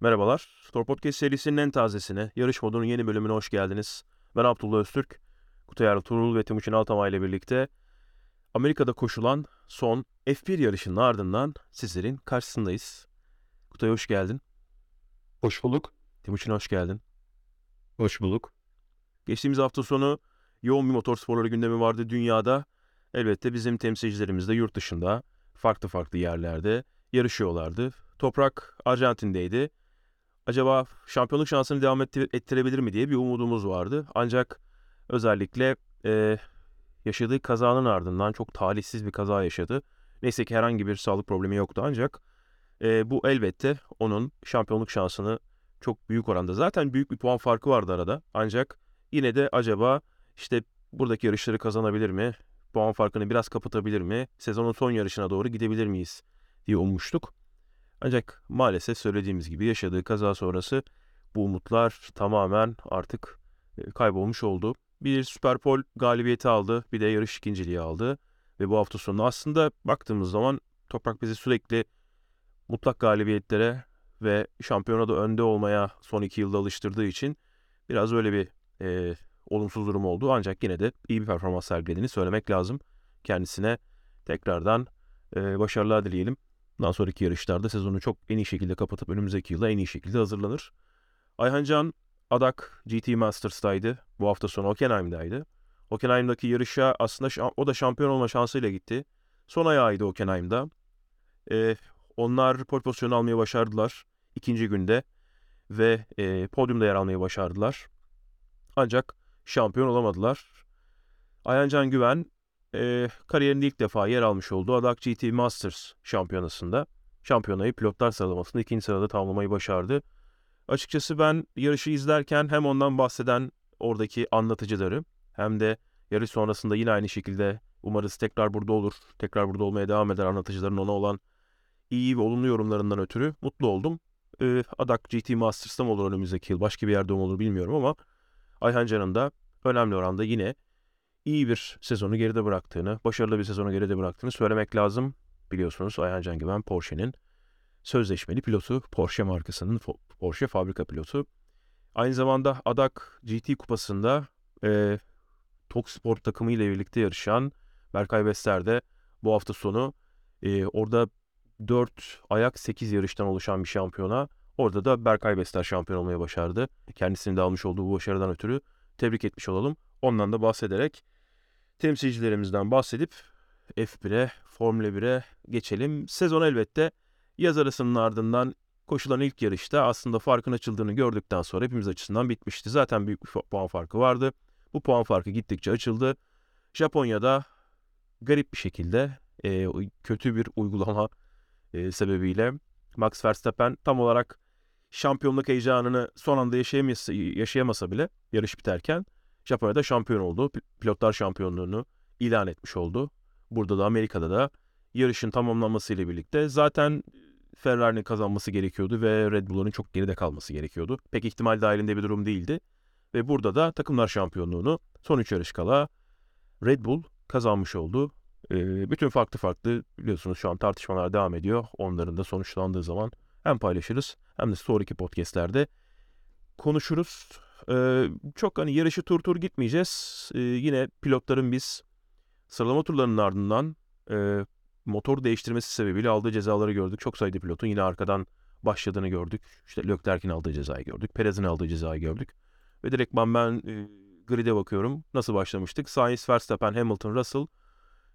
Merhabalar. Tor Podcast serisinin en tazesine, yarış modunun yeni bölümüne hoş geldiniz. Ben Abdullah Öztürk, Kutay Ertuğrul ve Timuçin Altamay ile birlikte Amerika'da koşulan son F1 yarışının ardından sizlerin karşısındayız. Kutay hoş geldin. Hoş bulduk. Timuçin hoş geldin. Hoş bulduk. Geçtiğimiz hafta sonu yoğun bir motorsporları gündemi vardı dünyada. Elbette bizim temsilcilerimiz de yurt dışında, farklı farklı yerlerde yarışıyorlardı. Toprak Arjantin'deydi. Acaba şampiyonluk şansını devam ettir- ettirebilir mi diye bir umudumuz vardı. Ancak özellikle e, yaşadığı kazanın ardından çok talihsiz bir kaza yaşadı. Neyse ki herhangi bir sağlık problemi yoktu ancak e, bu elbette onun şampiyonluk şansını çok büyük oranda. Zaten büyük bir puan farkı vardı arada. Ancak yine de acaba işte buradaki yarışları kazanabilir mi? Puan farkını biraz kapatabilir mi? Sezonun son yarışına doğru gidebilir miyiz diye ummuştuk. Ancak maalesef söylediğimiz gibi yaşadığı kaza sonrası bu umutlar tamamen artık e, kaybolmuş oldu. Bir Super Pol galibiyeti aldı, bir de yarış ikinciliği aldı. Ve bu hafta sonu aslında baktığımız zaman Toprak bizi sürekli mutlak galibiyetlere ve şampiyonada önde olmaya son iki yılda alıştırdığı için biraz öyle bir e, olumsuz durum oldu. Ancak yine de iyi bir performans sergilediğini söylemek lazım. Kendisine tekrardan e, başarılar dileyelim. Bundan sonraki yarışlarda sezonu çok en iyi şekilde kapatıp önümüzdeki yıla en iyi şekilde hazırlanır. Ayhan Can Adak GT Masters'taydı. Bu hafta sonu Hockenheim'daydı. Hockenheim'daki yarışa aslında o da şampiyon olma şansıyla gitti. Son ayağıydı Hockenheim'da. Ee, onlar pole pozisyonu almayı başardılar ikinci günde ve e, podyumda yer almayı başardılar. Ancak şampiyon olamadılar. Ayhan Can Güven e, kariyerinde ilk defa yer almış olduğu Adak GT Masters şampiyonasında şampiyonayı pilotlar sıralamasında ikinci sırada tamamlamayı başardı. Açıkçası ben yarışı izlerken hem ondan bahseden oradaki anlatıcıları hem de yarış sonrasında yine aynı şekilde umarız tekrar burada olur, tekrar burada olmaya devam eder anlatıcıların ona olan iyi ve olumlu yorumlarından ötürü mutlu oldum. Ee, Adak GT Masters'ta mı olur önümüzdeki yıl, başka bir yerde mi olur bilmiyorum ama Ayhan Can'ın da önemli oranda yine iyi bir sezonu geride bıraktığını, başarılı bir sezonu geride bıraktığını söylemek lazım. Biliyorsunuz Ayhan Can Güven Porsche'nin sözleşmeli pilotu, Porsche markasının Porsche fabrika pilotu. Aynı zamanda Adak GT kupasında e, Tok Sport takımı ile birlikte yarışan Berkay Bester de bu hafta sonu e, orada 4 ayak 8 yarıştan oluşan bir şampiyona orada da Berkay Bester şampiyon olmayı başardı. Kendisinin de almış olduğu bu başarıdan ötürü tebrik etmiş olalım. Ondan da bahsederek temsilcilerimizden bahsedip F1'e, Formula 1'e geçelim. Sezon elbette yaz arasının ardından koşulan ilk yarışta aslında farkın açıldığını gördükten sonra hepimiz açısından bitmişti. Zaten büyük bir puan farkı vardı. Bu puan farkı gittikçe açıldı. Japonya'da garip bir şekilde e, kötü bir uygulama e, sebebiyle Max Verstappen tam olarak şampiyonluk heyecanını son anda yaşayamasa, yaşayamasa bile yarış biterken Japonya'da şampiyon oldu. Pi- Pilotlar şampiyonluğunu ilan etmiş oldu. Burada da Amerika'da da yarışın tamamlanmasıyla birlikte zaten Ferrari'nin kazanması gerekiyordu ve Red Bull'un çok geride kalması gerekiyordu. Pek ihtimal dahilinde bir durum değildi. Ve burada da takımlar şampiyonluğunu son 3 yarış kala Red Bull kazanmış oldu. Ee, bütün farklı farklı biliyorsunuz şu an tartışmalar devam ediyor. Onların da sonuçlandığı zaman hem paylaşırız hem de sonraki podcastlerde konuşuruz. Ee, çok hani yarışı tur tur gitmeyeceğiz. Ee, yine pilotların biz sıralama turlarının ardından e, motor değiştirmesi sebebiyle aldığı cezaları gördük. Çok sayıda pilotun yine arkadan başladığını gördük. İşte Leclerc'in aldığı cezayı gördük. Perez'in aldığı cezayı gördük. Ve direktman ben e, grid'e bakıyorum. Nasıl başlamıştık? Sainz, Verstappen, Hamilton, Russell,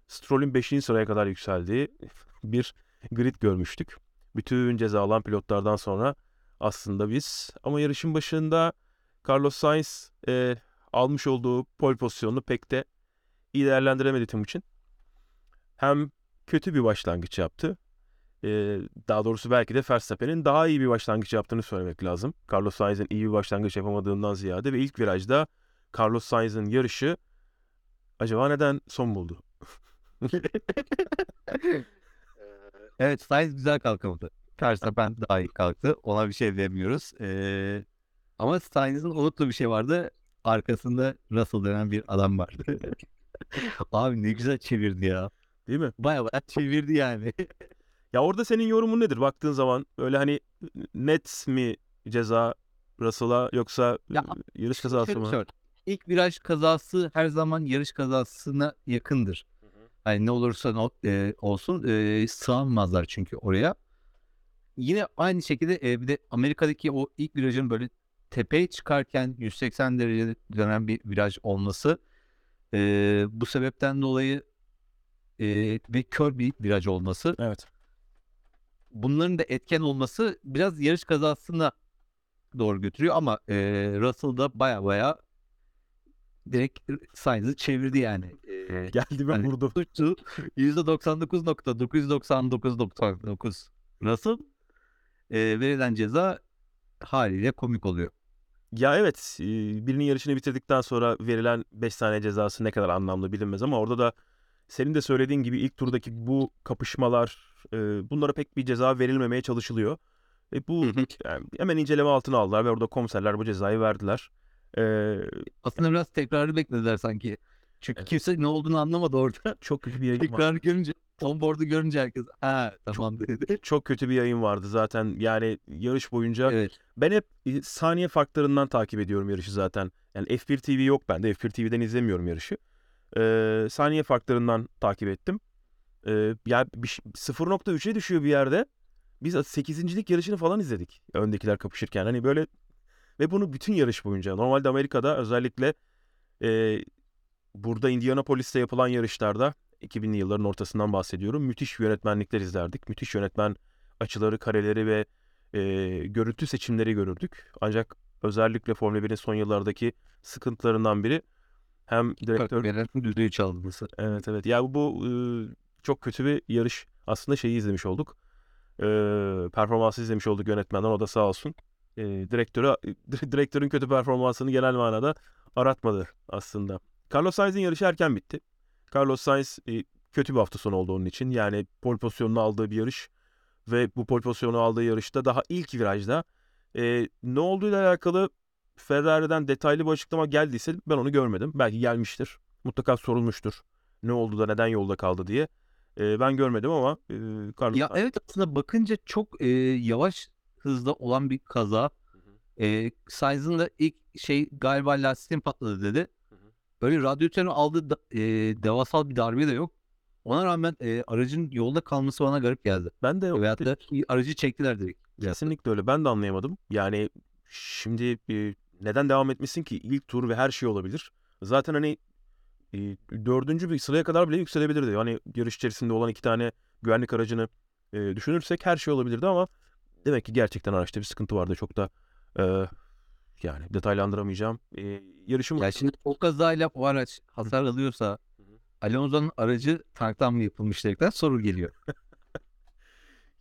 Stroll'ün 5. sıraya kadar yükseldiği bir grid görmüştük. Bütün ceza alan pilotlardan sonra aslında biz. Ama yarışın başında Carlos Sainz e, almış olduğu pole pozisyonunu pek de iyi değerlendiremedi tüm için. Hem kötü bir başlangıç yaptı. Ee, daha doğrusu belki de Verstappen'in daha iyi bir başlangıç yaptığını söylemek lazım. Carlos Sainz'in iyi bir başlangıç yapamadığından ziyade ve ilk virajda Carlos Sainz'in yarışı acaba neden son buldu? Evet Sainz güzel kalkamadı. Verstappen daha iyi kalktı. Ona bir şey demiyoruz. Ee, ama Sainz'in unuttuğu bir şey vardı. Arkasında Russell denen bir adam vardı. Abi ne güzel çevirdi ya. Değil mi? Baya baya çevirdi yani. Ya orada senin yorumun nedir baktığın zaman? Öyle hani net mi ceza Russell'a yoksa Ya, yarış kazası Şöyle mı? söyle. İlk viraj kazası her zaman yarış kazasına yakındır. Hani ne olursa ne e, olsun e, sığamazlar çünkü oraya. Yine aynı şekilde e, bir de Amerika'daki o ilk virajın böyle tepeye çıkarken 180 derece dönen bir viraj olması e, bu sebepten dolayı e, ve kör bir viraj olması Evet. bunların da etken olması biraz yarış kazasına doğru götürüyor ama e, Russell da baya baya direkt Sainz'ı çevirdi yani. E, Geldi ben Hani- vurdum. Suçlu %99.999.9 Russell e, verilen ceza haliyle komik oluyor. Ya evet e, birinin yarışını bitirdikten sonra verilen 5 saniye cezası ne kadar anlamlı bilinmez ama orada da senin de söylediğin gibi ilk turdaki bu kapışmalar e, bunlara pek bir ceza verilmemeye çalışılıyor. E, bu yani hemen inceleme altına aldılar ve orada komiserler bu cezayı verdiler. E, Aslında biraz tekrarı beklediler sanki. Çünkü Evet. kimse ne olduğunu anlamadı orada. çok kötü bir yayın var. Tekrar görünce, onboard'u görünce herkes ha tamam dedi. Çok kötü bir yayın vardı zaten. Yani yarış boyunca Evet. Ben hep e, saniye farklarından takip ediyorum yarışı zaten. Yani F1 TV yok bende. F1 TV'den izlemiyorum yarışı. Ee, saniye farklarından takip ettim. Ee, ya şey- 0.3'e düşüyor bir yerde. Biz 8.lik yarışını falan izledik. Öndekiler kapışırken. Hani böyle ve bunu bütün yarış boyunca. Normalde Amerika'da özellikle e, burada Indianapolis'te yapılan yarışlarda 2000'li yılların ortasından bahsediyorum. Müthiş yönetmenlikler izlerdik. Müthiş yönetmen açıları, kareleri ve e, görüntü seçimleri görürdük. Ancak özellikle Formula 1'in son yıllardaki sıkıntılarından biri hem direktör Veren düdüğü çalması. evet evet ya bu, bu e, çok kötü bir yarış aslında şeyi izlemiş olduk. E, performansı izlemiş olduk yönetmenden o da sağ olsun. E, direktörü direktörün kötü performansını genel manada aratmadı aslında. Carlos Sainz'in yarışı erken bitti. Carlos Sainz e, kötü bir hafta sonu oldu onun için. Yani pole pozisyonunu aldığı bir yarış ve bu pole pozisyonu aldığı yarışta daha ilk virajda e, ne olduğuyla alakalı Ferrari'den detaylı bir açıklama geldiyse ben onu görmedim. Belki gelmiştir. Mutlaka sorulmuştur. Ne oldu da neden yolda kaldı diye. E, ben görmedim ama e, Carlos Ya evet aslında bakınca çok e, yavaş hızda olan bir kaza. E, Sainz'ın da ilk şey galiba lastiğin patladı dedi. Böyle radyatörün aldığı da- e, devasal bir darbe de yok. Ona rağmen e, aracın yolda kalması bana garip geldi. ben de Veyahut da aracı çektiler direkt. Kesinlikle öyle. Ben de anlayamadım. Yani şimdi e, neden devam etmişsin ki? İlk tur ve her şey olabilir. Zaten hani e, dördüncü bir sıraya kadar bile yükselebilirdi. Hani yarış içerisinde olan iki tane güvenlik aracını e, düşünürsek her şey olabilirdi ama demek ki gerçekten araçta bir sıkıntı vardı. Çok da e, yani detaylandıramayacağım. E, yarışım Ya şimdi o kazayla o araç hasar alıyorsa. Alonso'nun aracı tanktan mı yapılmış diyerekten soru geliyor.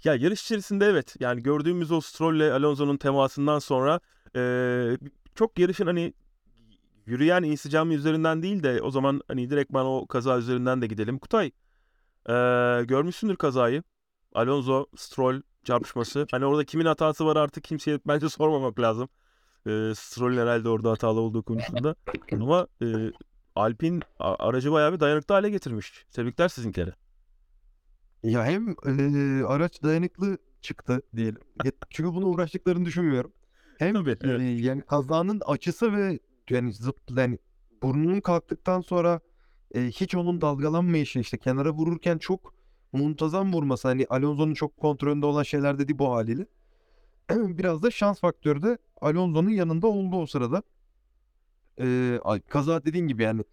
Ya yarış içerisinde evet yani gördüğümüz o Stroll ile Alonso'nun temasından sonra eee, çok yarışın hani yürüyen insicamı üzerinden değil de o zaman hani direktman o kaza üzerinden de gidelim. Kutay eee, görmüşsündür kazayı. Alonso Stroll çarpışması. Hani orada kimin hatası var artık kimseye bence sormamak lazım. Eee Stroll'ün herhalde orada hatalı olduğu konusunda. Ama eee Alpine a- aracı bayağı bir dayanıklı hale getirmiş. Tebrikler sizinkilere. Ya hem eee, araç dayanıklı çıktı diyelim. Çünkü bunu uğraştıklarını düşünmüyorum. Hem Tabii, evet. eee, yani kazanın açısı ve yani zıp yani burnunun kalktıktan sonra eee, hiç onun dalgalanmayışı işte kenara vururken çok muntazam vurması hani Alonso'nun çok kontrolünde olan şeyler dedi bu haliyle. Biraz da şans faktörü de Alonso'nun yanında oldu o sırada. Ay- kaza dediğin gibi yani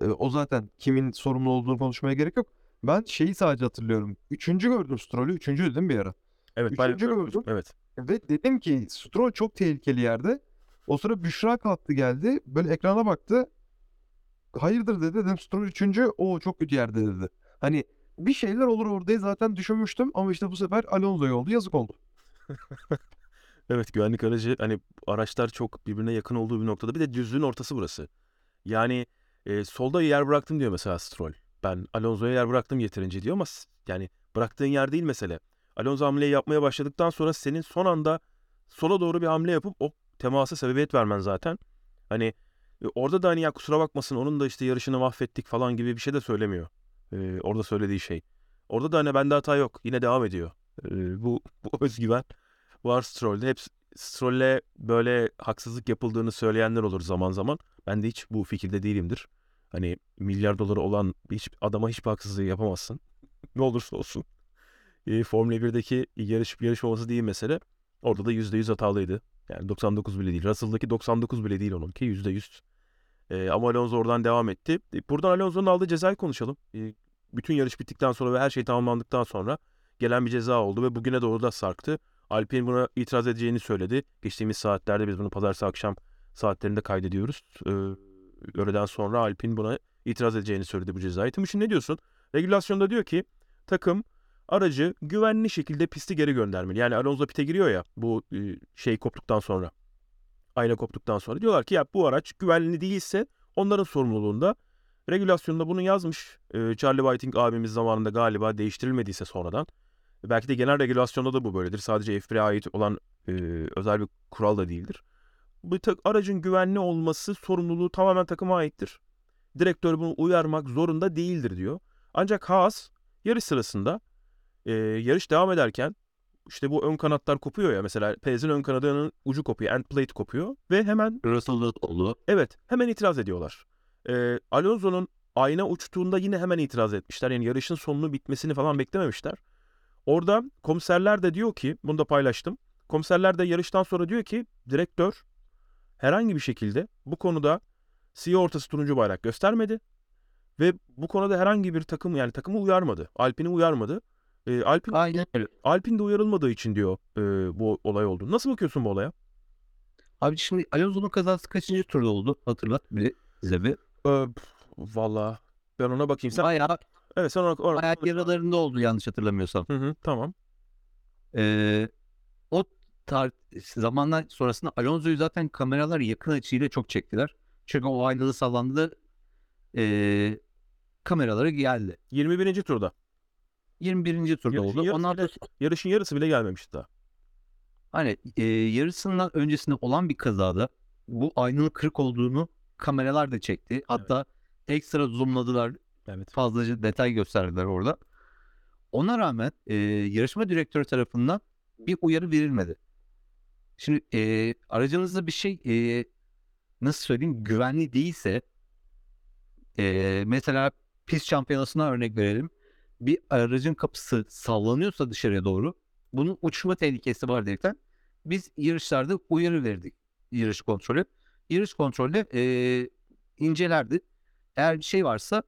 eee, o zaten kimin sorumlu olduğunu konuşmaya gerek yok. Ben şeyi sadece hatırlıyorum. Üçüncü gördüm Stroll'ü. Üçüncü dedim bir ara. Evet, Üçüncü paylaşıyorum. gördüm. Evet. Ve dedim ki Stroll çok tehlikeli yerde. O sıra Büşra kalktı geldi. Böyle ekrana baktı. Hayırdır dedi. Dedim Stroll üçüncü. O çok kötü yerde dedi. Hani bir şeyler olur orada zaten düşünmüştüm. Ama işte bu sefer Alonso'ya oldu. Yazık oldu. Evet güvenlik aracı hani araçlar çok birbirine yakın olduğu bir noktada bir de düzlüğün ortası burası. Yani e, solda yer bıraktım diyor mesela Stroll. Ben Alonso'ya yer bıraktım yeterince diyor ama yani bıraktığın yer değil mesele. Alonso hamleyi yapmaya başladıktan sonra senin son anda sola doğru bir hamle yapıp o temasa sebebiyet vermen zaten. Hani e, orada da hani ya kusura bakmasın onun da işte yarışını mahvettik falan gibi bir şey de söylemiyor. E, orada söylediği şey. Orada da hani bende hata yok yine devam ediyor. Bu, bu özgüven var Stroll'de. Hep Stroll'e böyle haksızlık yapıldığını söyleyenler olur zaman zaman. Ben de hiç bu fikirde değilimdir. Hani milyar doları olan hiç adama hiçbir haksızlığı yapamazsın. ne olursa olsun. Ee, Formula 1'deki yarış yarış olması değil mesele. Orada da %100 hatalıydı. Yani 99 bile değil. Russell'daki 99 bile değil onunki. %100. Ee, ama Alonso oradan devam etti. E, Buradan Alonso'nun aldığı cezayı konuşalım. Ee, bütün yarış bittikten sonra ve her şey tamamlandıktan sonra gelen bir ceza oldu ve bugüne doğru da sarktı. Alpine buna itiraz edeceğini söyledi. Geçtiğimiz saatlerde biz bunu pazartesi akşam saatlerinde kaydediyoruz. Ee, öğleden sonra Alpine buna itiraz edeceğini söyledi bu cezayı. Timuçin ne diyorsun? Regülasyonda diyor ki takım aracı güvenli şekilde pisti geri göndermeli. Yani Alonso pite giriyor ya bu e, şey koptuktan sonra. Ayna koptuktan sonra. Diyorlar ki ya bu araç güvenli değilse onların sorumluluğunda. Regülasyonda bunu yazmış. Ee, Charlie Whiting abimiz zamanında galiba değiştirilmediyse sonradan. Belki de genel regülasyonda da bu böyledir. Sadece F1'e ait olan e, özel bir kural da değildir. Bu aracın güvenli olması sorumluluğu tamamen takıma aittir. Direktör bunu uyarmak zorunda değildir diyor. Ancak Haas yarış sırasında e, yarış devam ederken işte bu ön kanatlar kopuyor ya mesela Perez'in ön kanadının ucu kopuyor, end plate kopuyor ve hemen Russell'da oldu. Evet, hemen itiraz ediyorlar. Ee, Alonso'nun ayna uçtuğunda yine hemen itiraz etmişler. Yani yarışın sonunu bitmesini falan beklememişler. Orada komiserler de diyor ki, bunu da paylaştım. Komiserler de yarıştan sonra diyor ki, direktör herhangi bir şekilde bu konuda siyah ortası turuncu bayrak göstermedi. Ve bu konuda herhangi bir takım yani takımı uyarmadı. Alpine'i uyarmadı. Ee, Alpine, Aynen öyle. Alpine de uyarılmadığı için diyor e, bu olay oldu. Nasıl bakıyorsun bu olaya? Abi şimdi Alonso'nun kazası kaçıncı turda oldu? Hatırlat bir bize bir. Ee, Valla ben ona bakayım. Sen, Bayağı, evet sen ona, ona- bayağı yaralarında oldu yanlış hatırlamıyorsam. Hı hı, tamam. Ee, o tar zamanlar sonrasında Alonso'yu zaten kameralar yakın açıyla çok çektiler. Çünkü o aynalı sallandı ee, kameraları geldi. 21. turda. 21. turda Yarışın oldu. yarısı Ondan bile- sonra Yarışın yarısı bile gelmemişti daha. hani ee, yarısından öncesinde olan bir kazada bu aynanın kırık olduğunu kameralar da çekti. Hatta ekstra zoomladılar. Evet. Fazlaca detay gösterdiler orada. Ona rağmen ee, yarışma direktörü tarafından bir uyarı verilmedi. Şimdi ee, aracınızda bir şey ee, nasıl söyleyeyim güvenli değilse ee, mesela pist şampiyonasına örnek verelim. Bir aracın kapısı sallanıyorsa dışarıya doğru bunun uçma tehlikesi var diyerekten biz yarışlarda uyarı verdik yarış kontrolü. Yarış kontrolü ee, incelerdi. Eğer bir şey varsa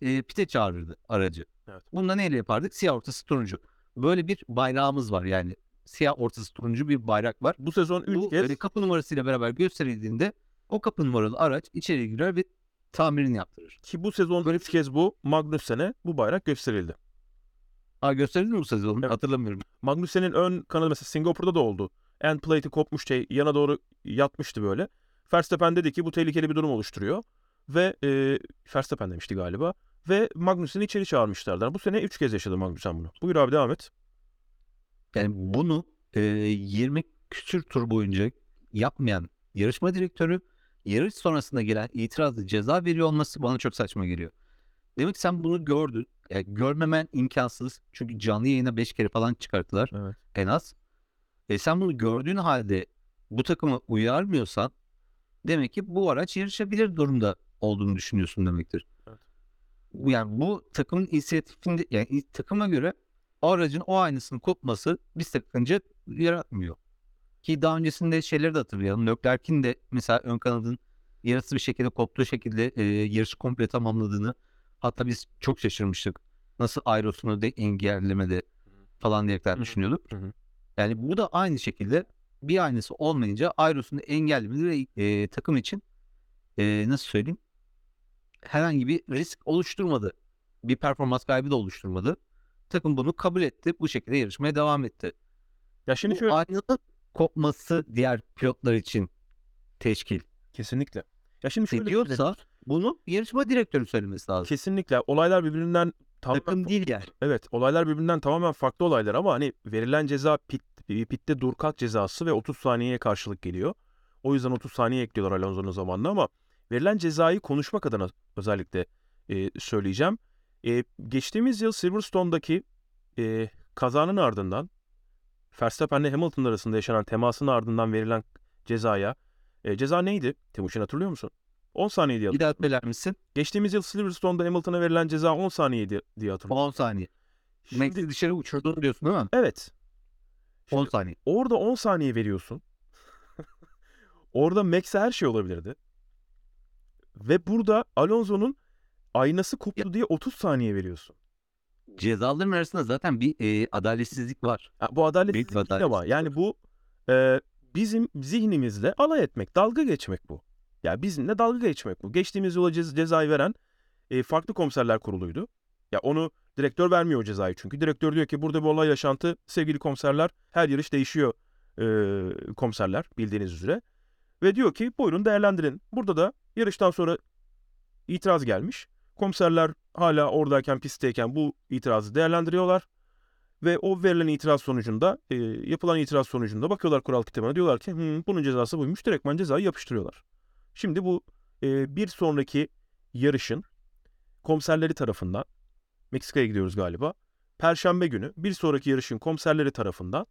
ee, pite çağırırdı aracı. Evet. Bunda neyle yapardık? Siyah ortası turuncu. Böyle bir bayrağımız var yani. Siyah ortası turuncu bir bayrak var. Bu sezon 3 Bu kez e, kapı numarasıyla beraber gösterildiğinde o kapı numaralı araç içeri girer ve tamirini yaptırır. ki bu sezon 3 kez bu Magnussen'e bu bayrak gösterildi. Ha gösterildi mi bu sezon? Evet. Hatırlamıyorum. Magnussen'in ön kanadı mesela Singapur'da da oldu. End plate'i kopmuş şey yana doğru yatmıştı böyle. Verstappen dedi ki bu tehlikeli bir durum oluşturuyor. Ve e, Verstappen demişti galiba. Ve Magnussen'i içeri çağırmışlardı. Bu sene 3 kez yaşadı Magnussen bunu. Buyur abi devam et. Yani bunu e, 20 küsür tur boyunca yapmayan yarışma direktörü yarış sonrasında gelen itirazlı ceza veriyor olması bana çok saçma geliyor. Demek ki sen bunu gördün. Yani görmemen imkansız. Çünkü canlı yayına 5 kere falan çıkarttılar Evet. en az. E sen bunu gördüğün halde bu takımı uyarmıyorsan demek ki bu araç yarışabilir durumda olduğunu düşünüyorsun demektir. Yani bu takımın inisiyatifinde yani takıma göre aracın o aynısının kopması bir sakınca yaratmıyor. Ki daha öncesinde şeyleri de hatırlayalım. Leclerc'in de mesela ön kanadın yarısı bir şekilde koptuğu şekilde e, yarışı komple tamamladığını hatta biz çok şaşırmıştık. Nasıl aerosunu da engellemedi falan diyerekten düşünüyorduk. Hı hı. Yani bu da aynı şekilde bir aynısı olmayınca aerosunu engellemedi ve e, takım için e, nasıl söyleyeyim herhangi bir risk oluşturmadı. Bir performans kaybı da oluşturmadı. Takım bunu kabul etti. Bu şekilde yarışmaya devam etti. Ya şimdi Bu şöyle kopması diğer pilotlar için teşkil kesinlikle. Ya şimdi şöyle ediyorsa bunu yarışma direktörü söylemesi lazım. kesinlikle olaylar birbirinden tamamen Takım değil yani. Evet olaylar birbirinden tamamen farklı olaylar ama hani verilen ceza pit, pitte dur kalk cezası ve 30 saniyeye karşılık geliyor. O yüzden 30 saniye ekliyorlar Alonso'nun zamanına ama verilen cezayı konuşmak adına özellikle e, söyleyeceğim. E, geçtiğimiz yıl Silverstone'daki e, kazanın ardından Verstappen'le Hamilton arasında yaşanan temasın ardından verilen cezaya e, ceza neydi? Timuçin hatırlıyor musun? 10 saniyeydi. Bir daha söyler misin? Geçtiğimiz yıl Silverstone'da Hamilton'a verilen ceza 10 saniyeydi diye hatırlıyorum. 10 saniye. Şimdi- Max'i dışarı uçurdun diyorsun değil mi? evet. 10 saniye. Orada 10 saniye veriyorsun. Orada Max'e her şey olabilirdi. Ve burada Alonso'nun aynası koptu diye 30 saniye veriyorsun. Cezaların arasında zaten bir e, adaletsizlik var. Ha, bu adalet Büyük ama adaletsizlik yani bu e, bizim zihnimizle alay etmek, dalga geçmek bu. Ya bizimle dalga geçmek bu. Geçtiğimiz yola cez- cezayı veren e, farklı komiserler kuruluydu. Ya onu direktör vermiyor o cezayı çünkü. Direktör diyor ki burada bir olay yaşantı sevgili komiserler her yarış değişiyor e, komiserler bildiğiniz üzere. Ve diyor ki buyurun değerlendirin. Burada da yarıştan sonra itiraz gelmiş. Komiserler hala oradayken pistteyken bu itirazı değerlendiriyorlar. Ve o verilen itiraz sonucunda, e, yapılan itiraz sonucunda bakıyorlar kural kitabına diyorlar ki "Hmm, bunun cezası buymuş. Direktman cezayı yapıştırıyorlar. Şimdi bu e, bir sonraki yarışın komiserleri tarafından, Meksika'ya gidiyoruz galiba. Perşembe günü bir sonraki yarışın komiserleri tarafından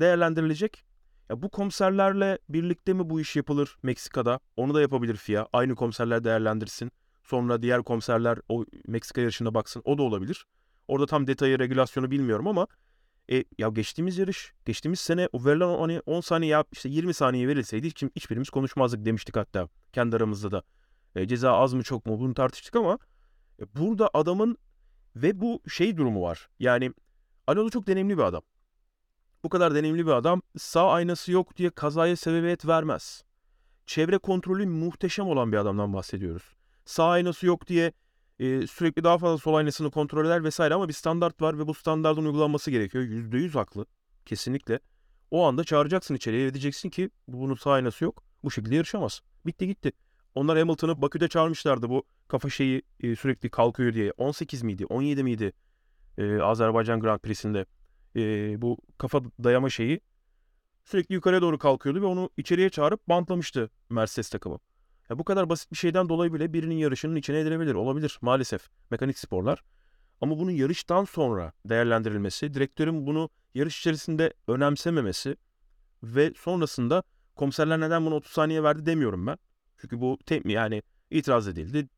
değerlendirilecek. Ya bu komiserlerle birlikte mi bu iş yapılır Meksika'da? Onu da yapabilir FIA. Aynı komiserler değerlendirsin. Sonra diğer komiserler o Meksika yarışına baksın. O da olabilir. Orada tam detayı, regülasyonu bilmiyorum ama e, ya geçtiğimiz yarış, geçtiğimiz sene o verilen hani 10 saniye ya işte 20 saniye verilseydi hiç, hiçbirimiz konuşmazdık demiştik hatta kendi aramızda da. E, ceza az mı çok mu bunu tartıştık ama e, burada adamın ve bu şey durumu var. Yani Alonso çok deneyimli bir adam. Bu kadar deneyimli bir adam sağ aynası yok diye kazaya sebebiyet vermez. Çevre kontrolü muhteşem olan bir adamdan bahsediyoruz. Sağ aynası yok diye e, sürekli daha fazla sol aynasını kontrol eder vesaire ama bir standart var ve bu standartın uygulanması gerekiyor. %100 haklı. Kesinlikle. O anda çağıracaksın içeriye ve diyeceksin ki bunun sağ aynası yok. Bu şekilde yarışamaz. Bitti gitti. Onlar Hamilton'ı Bakü'de çağırmışlardı bu kafa şeyi e, sürekli kalkıyor diye. 18 miydi? 17 miydi? E, Azerbaycan Grand Prix'sinde. E, bu kafa dayama şeyi sürekli yukarıya doğru kalkıyordu ve onu içeriye çağırıp bantlamıştı Mercedes takımı. Ya bu kadar basit bir şeyden dolayı bile birinin yarışının içine edilebilir. Olabilir maalesef. Mekanik sporlar. Ama bunun yarıştan sonra değerlendirilmesi, direktörün bunu yarış içerisinde önemsememesi ve sonrasında komiserler neden bunu 30 saniye verdi demiyorum ben. Çünkü bu te- yani itiraz edildi.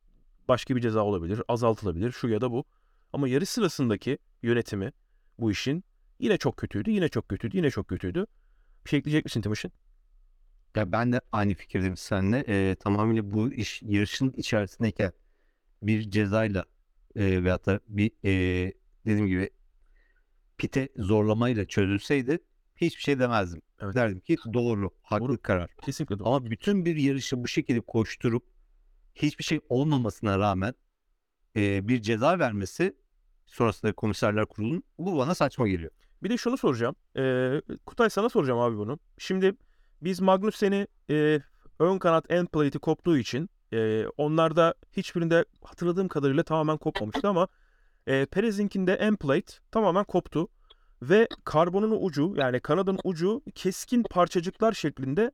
Başka bir ceza olabilir, azaltılabilir, şu ya da bu. Ama yarış sırasındaki yönetimi bu işin yine çok kötüydü, yine çok kötüydü, yine çok kötüydü. Bir şey ekleyecek misin Timuçin? Ya ben de aynı fikirdeyim seninle. Ee, tamamıyla bu iş yarışın içerisindeyken bir cezayla e, veyahut da bir e, dediğim gibi pite zorlamayla çözülseydi hiçbir şey demezdim. Evet. Derdim ki doğru, haklı Doğru. karar. Kesinlikle doğru. Ama bütün bir yarışı bu şekilde koşturup hiçbir şey olmamasına rağmen e, bir ceza vermesi sonrasında komiserler kurulunun bu bana saçma geliyor. Bir de şunu soracağım. Ee, Kutay sana soracağım abi bunu. Şimdi biz Magnussen'i e, ön kanat end plate'i koptuğu için e, onlarda hiçbirinde hatırladığım kadarıyla tamamen kopmamıştı ama e, Perez'inkinde end plate tamamen koptu. Ve karbonun ucu yani kanadın ucu keskin parçacıklar şeklinde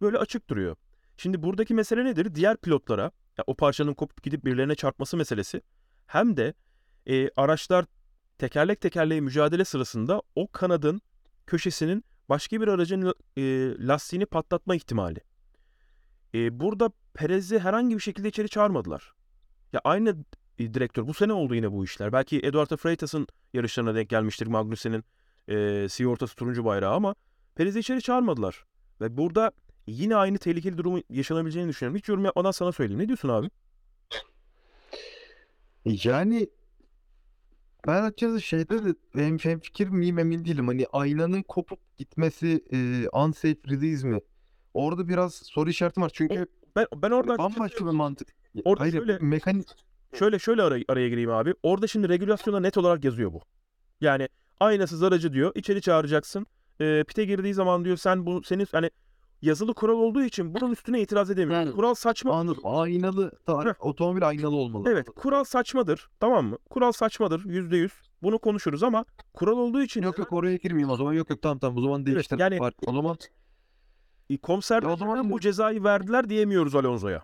böyle açık duruyor. Şimdi buradaki mesele nedir? Diğer pilotlara ya o parçanın kopup gidip birilerine çarpması meselesi hem de e, araçlar tekerlek tekerleğe mücadele sırasında o kanadın köşesinin başka bir aracın e, lastiğini patlatma ihtimali. E, burada Perez'i herhangi bir şekilde içeri çağırmadılar. Ya aynı e, direktör bu sene oldu yine bu işler. Belki Eduardo Freitas'ın yarışlarına denk gelmiştir Magnussen'in e, sigortası turuncu bayrağı ama Perez'i içeri çağırmadılar. Ve burada yine aynı tehlikeli durumu yaşanabileceğini düşünüyorum. Hiç yorum yapmadan sana söyleyeyim. Ne diyorsun abi? Yani ben açıkçası şeyde de hem, hem fikir miyim emin değilim. Hani aynanın kopup gitmesi e, unsafe release mi? Orada biraz soru işaretim var. Çünkü Ben ben oradan bambaşka bir mantık. Orada Hayır, şöyle- mekanik Şöyle şöyle araya, araya gireyim abi. Orada şimdi regülasyona net olarak yazıyor bu. Yani aynasız aracı diyor. içeri çağıracaksın. Ee, pite girdiği zaman diyor sen bu senin hani yazılı kural olduğu için bunun üstüne itiraz edemiyorsun. Yani- Kural saçma. anladım. Aynalı ta- Heh. otomobil aynalı olmalı. Evet kural saçmadır. Tamam mı? Kural saçmadır. Yüzde yüz. Bunu konuşuruz ama kural olduğu için Yok yok oraya girmeyeyim o zaman. Yok yok tamam tamam o zaman değiştir. yani- Var. O zaman komiserler Ya o zaman- bu cezayı verdiler diyemiyoruz Alonso'ya.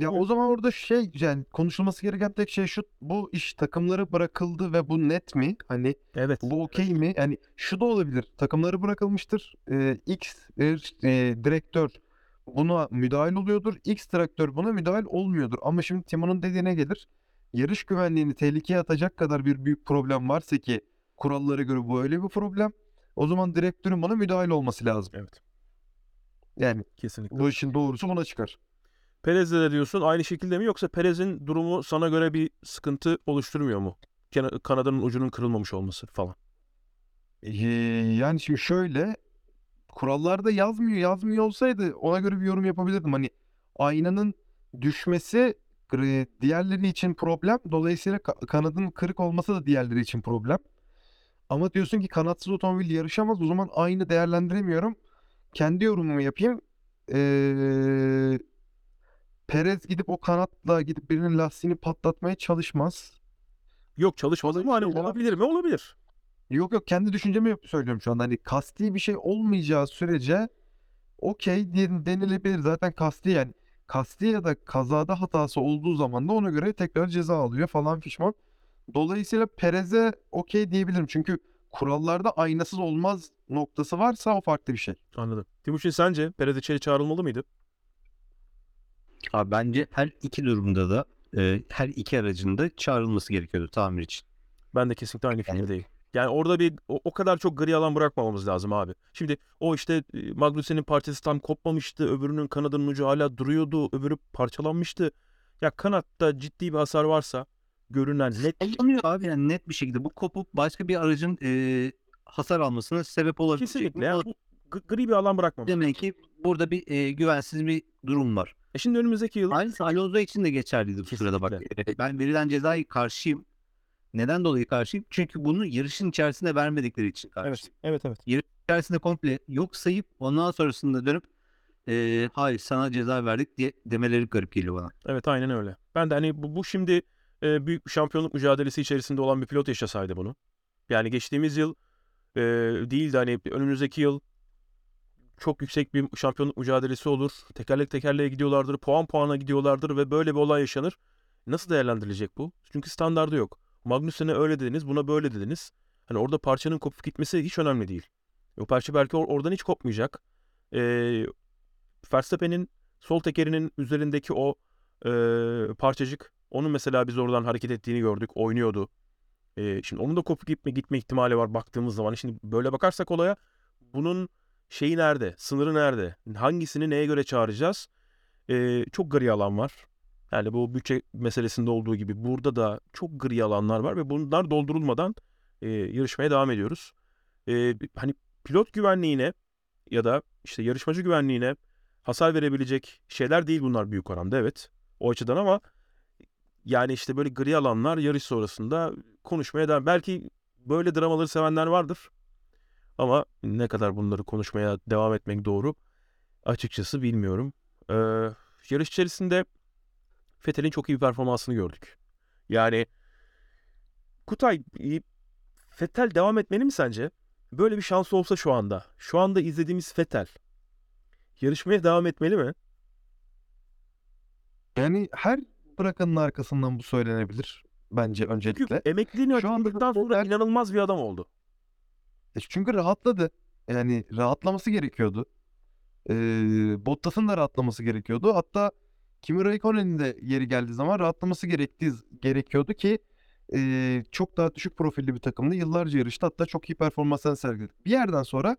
Ya o zaman orada şey yani konuşulması gereken tek şey şu bu iş takımları bırakıldı ve bu net mi? Hani Evet. bu okey mi? Yani şu da olabilir. Takımları bırakılmıştır. Ee, X e, e, direktör buna müdahil oluyordur. X direktör buna müdahil olmuyordur. Ama şimdi Timon'un dediğine gelir. Yarış güvenliğini tehlikeye atacak kadar bir büyük problem varsa ki kurallara göre bu öyle bir problem. O zaman direktörün buna müdahil olması lazım. Evet. Yani Kesinlikle. bu işin doğrusu buna çıkar. Perez'de de diyorsun aynı şekilde mi yoksa Perez'in durumu sana göre bir sıkıntı oluşturmuyor mu? Kanadının ucunun kırılmamış olması falan. Ee, yani şimdi şöyle kurallarda yazmıyor yazmıyor olsaydı ona göre bir yorum yapabilirdim. Hani aynanın düşmesi diğerleri için problem. Dolayısıyla ka- kanadın kırık olması da diğerleri için problem. Ama diyorsun ki kanatsız otomobil yarışamaz. O zaman aynı değerlendiremiyorum. Kendi yorumumu yapayım. Ee, Perez gidip o kanatla gidip birinin lastiğini patlatmaya çalışmaz. Yok çalışmadı ama hani olabilir mi? Olabilir. Yok yok kendi düşüncemi söylüyorum şu anda. Hani kasti bir şey olmayacağı sürece okey denilebilir. Zaten kasti yani kasti ya da kazada hatası olduğu zaman da ona göre tekrar ceza alıyor falan fişman. Dolayısıyla Perez'e okey diyebilirim. Çünkü kurallarda aynasız olmaz noktası varsa o farklı bir şey. Anladım. Timuçin sence Perez içeri çağrılmalı mıydı? Abi bence her iki durumda da e, her iki aracın da çağrılması gerekiyordu tamir için. Ben de kesinlikle aynı fikirdeyim. Yani orada bir o, o kadar çok gri alan bırakmamamız lazım abi. Şimdi o işte e, Magnussen'in parçası tam kopmamıştı. Öbürünün kanadının ucu hala duruyordu. Öbürü parçalanmıştı. Ya kanatta ciddi bir hasar varsa görünen net Anlamıyor abi yani net bir şekilde bu kopup başka bir aracın e, hasar almasına sebep olabilecek. kesinlikle yani bu gri bir alan bırakmamız. Demek ki burada bir e, güvensiz bir durum var. E şimdi önümüzdeki yıl Aynısı Alonso için de geçerliydi bu sırada bak. Kesinlikle. E, Ben verilen cezayı karşıyım. Neden dolayı karşıyım? Çünkü bunu yarışın içerisinde vermedikleri için karşıyım. evet evet evet. İçerisinde komple yok sayıp ondan sonrasında dönüp e, hayır sana ceza verdik diye demeleri garip geliyor bana. Evet aynen öyle. Ben de hani bu, bu şimdi e, büyük bir şampiyonluk mücadelesi içerisinde olan bir pilot yaşasaydı bunu. Yani geçtiğimiz yıl e, değil de hani önümüzdeki yıl çok yüksek bir şampiyonluk mücadelesi olur. Tekerlek tekerleğe gidiyorlardır, puan puana gidiyorlardır ve böyle bir olay yaşanır. Nasıl değerlendirilecek bu? Çünkü standardı yok. Magnussen'e öyle dediniz, buna böyle dediniz. Hani orada parçanın kopup gitmesi hiç önemli değil. O parça belki or- oradan hiç kopmayacak. E, Verstappen'in sol tekerinin üzerindeki o e, parçacık onun mesela biz oradan hareket ettiğini gördük. Oynuyordu. E, şimdi onun da kopup gitme, gitme ihtimali var baktığımız zaman. Şimdi böyle bakarsak olaya bunun şeyi nerede? Sınırı nerede? Hangisini neye göre çağıracağız? E, çok gri alan var. Yani bu bütçe meselesinde olduğu gibi burada da çok gri alanlar var ve bunlar doldurulmadan e, yarışmaya devam ediyoruz. E, hani pilot güvenliğine ya da işte yarışmacı güvenliğine hasar verebilecek şeyler değil bunlar büyük oranda evet. O açıdan ama yani işte böyle gri alanlar yarış sonrasında konuşmaya devam. Belki böyle dramaları sevenler vardır. Ama ne kadar bunları konuşmaya devam etmek doğru açıkçası bilmiyorum. Ee, yarış içerisinde Vettel'in çok iyi bir performansını gördük. Yani Kutay Vettel devam etmeli mi sence? Böyle bir şansı olsa şu anda. Şu anda izlediğimiz Vettel yarışmaya devam etmeli mi? Yani her bırakanın arkasından bu söylenebilir bence Çünkü öncelikle. emekliliğini Şu anda açıkladıktan sonra inanılmaz bir adam oldu. E Çünkü rahatladı. Yani rahatlaması gerekiyordu. Ee, Bottas'ın da rahatlaması gerekiyordu. Hatta Kimi Raikkonen'in de yeri geldiği zaman rahatlaması gerektiği gerekiyordu ki e, çok daha düşük profilli bir takımda yıllarca yarıştı. Hatta çok iyi performanslar sergiledi. Bir yerden sonra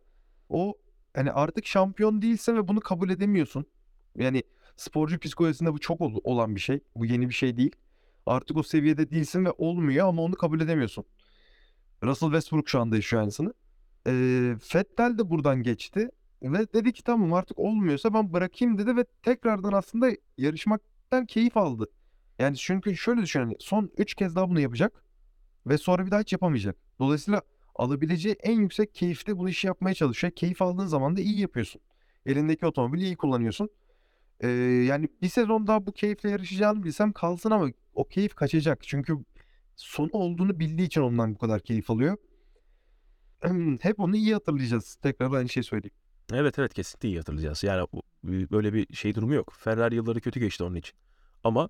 o hani artık şampiyon değilse ve bunu kabul edemiyorsun. Yani sporcu psikolojisinde bu çok ol- olan bir şey. Bu yeni bir şey değil. Artık o seviyede değilsin ve olmuyor ama onu kabul edemiyorsun. Russell Westbrook şu anda yaşıyor aynısını. E, Vettel de buradan geçti. Ve dedi ki tamam artık olmuyorsa ben bırakayım dedi ve tekrardan aslında yarışmaktan keyif aldı. Yani çünkü şöyle düşün hani son 3 kez daha bunu yapacak ve sonra bir daha hiç yapamayacak. Dolayısıyla alabileceği en yüksek keyifte bunu işi yapmaya çalışıyor. Keyif aldığın zaman da iyi yapıyorsun. Elindeki otomobili iyi kullanıyorsun. Ee, yani bir sezon daha bu keyifle yarışacağını bilsem kalsın ama o keyif kaçacak. Çünkü sonu olduğunu bildiği için ondan bu kadar keyif alıyor. Hep onu iyi hatırlayacağız. Tekrar aynı şey söyleyeyim. Evet evet kesinlikle iyi hatırlayacağız. Yani böyle bir şey durumu yok. Ferrari yılları kötü geçti onun için. Ama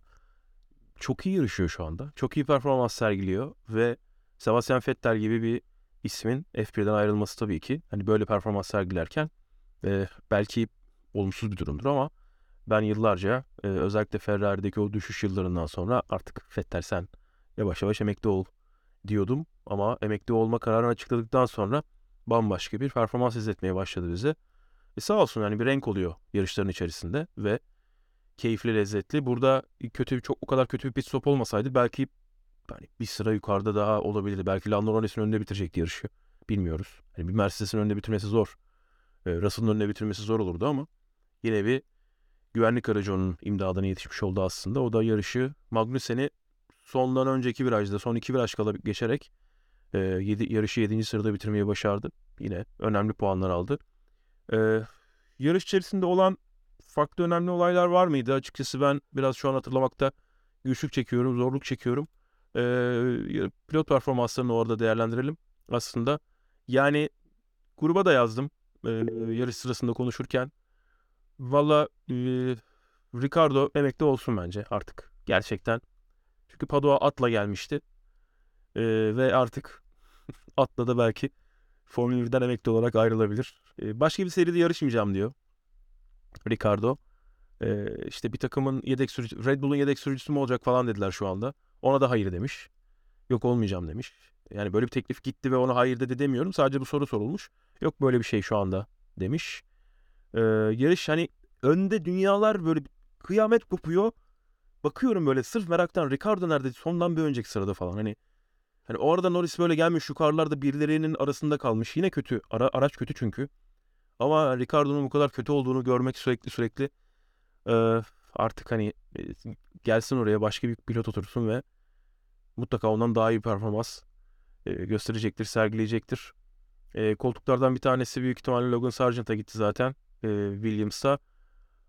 çok iyi yarışıyor şu anda. Çok iyi performans sergiliyor ve Sebastian Vettel gibi bir ismin F1'den ayrılması tabii ki hani böyle performans sergilerken e, belki olumsuz bir durumdur ama ben yıllarca e, özellikle Ferrari'deki o düşüş yıllarından sonra artık Vettel sen yavaş yavaş emekli ol diyordum ama emekli olma kararını açıkladıktan sonra bambaşka bir performans izletmeye başladı bize. E sağ olsun yani bir renk oluyor yarışların içerisinde ve keyifli, lezzetli. Burada kötü çok o kadar kötü bir pit stop olmasaydı belki hani bir sıra yukarıda daha olabilirdi. Belki Lando Norris'in önünde bitirecekti yarışı. Bilmiyoruz. Hani bir Mercedes'in önünde bitirmesi zor. E, Russell'ın önünde bitirmesi zor olurdu ama yine bir güvenlik aracı onun imdadına yetişmiş oldu aslında. O da yarışı Magnussen'i sondan önceki virajda, son iki viraj kala geçerek e, yedi, yarışı 7. sırada bitirmeyi başardı. Yine önemli puanlar aldı. E, yarış içerisinde olan farklı önemli olaylar var mıydı? Açıkçası ben biraz şu an hatırlamakta güçlük çekiyorum, zorluk çekiyorum. E, pilot performanslarını orada değerlendirelim aslında. Yani gruba da yazdım e, yarış sırasında konuşurken. Valla e, Ricardo emekli olsun bence artık gerçekten. Çünkü Padua atla gelmişti. E, ve artık atla da belki Formula 1'den emekli olarak ayrılabilir. E, başka bir seride yarışmayacağım diyor Ricardo. E, işte bir takımın yedek sürücü, Red Bull'un yedek sürücüsü mü olacak falan dediler şu anda. Ona da hayır demiş. Yok olmayacağım demiş. Yani böyle bir teklif gitti ve ona hayır dedi demiyorum. Sadece bu soru sorulmuş. Yok böyle bir şey şu anda demiş. Ee, yarış hani önde dünyalar böyle kıyamet kopuyor. Bakıyorum böyle sırf meraktan Ricardo nerede sondan bir önceki sırada falan hani hani o arada Norris böyle gelmiş yukarılarda birilerinin arasında kalmış. Yine kötü. Ara, araç kötü çünkü. Ama Ricardo'nun bu kadar kötü olduğunu görmek sürekli sürekli e, artık hani gelsin oraya başka bir pilot otursun ve mutlaka ondan daha iyi performans e, gösterecektir, sergileyecektir. E, koltuklardan bir tanesi büyük ihtimalle Logan Sargent'a gitti zaten e, Williams'a.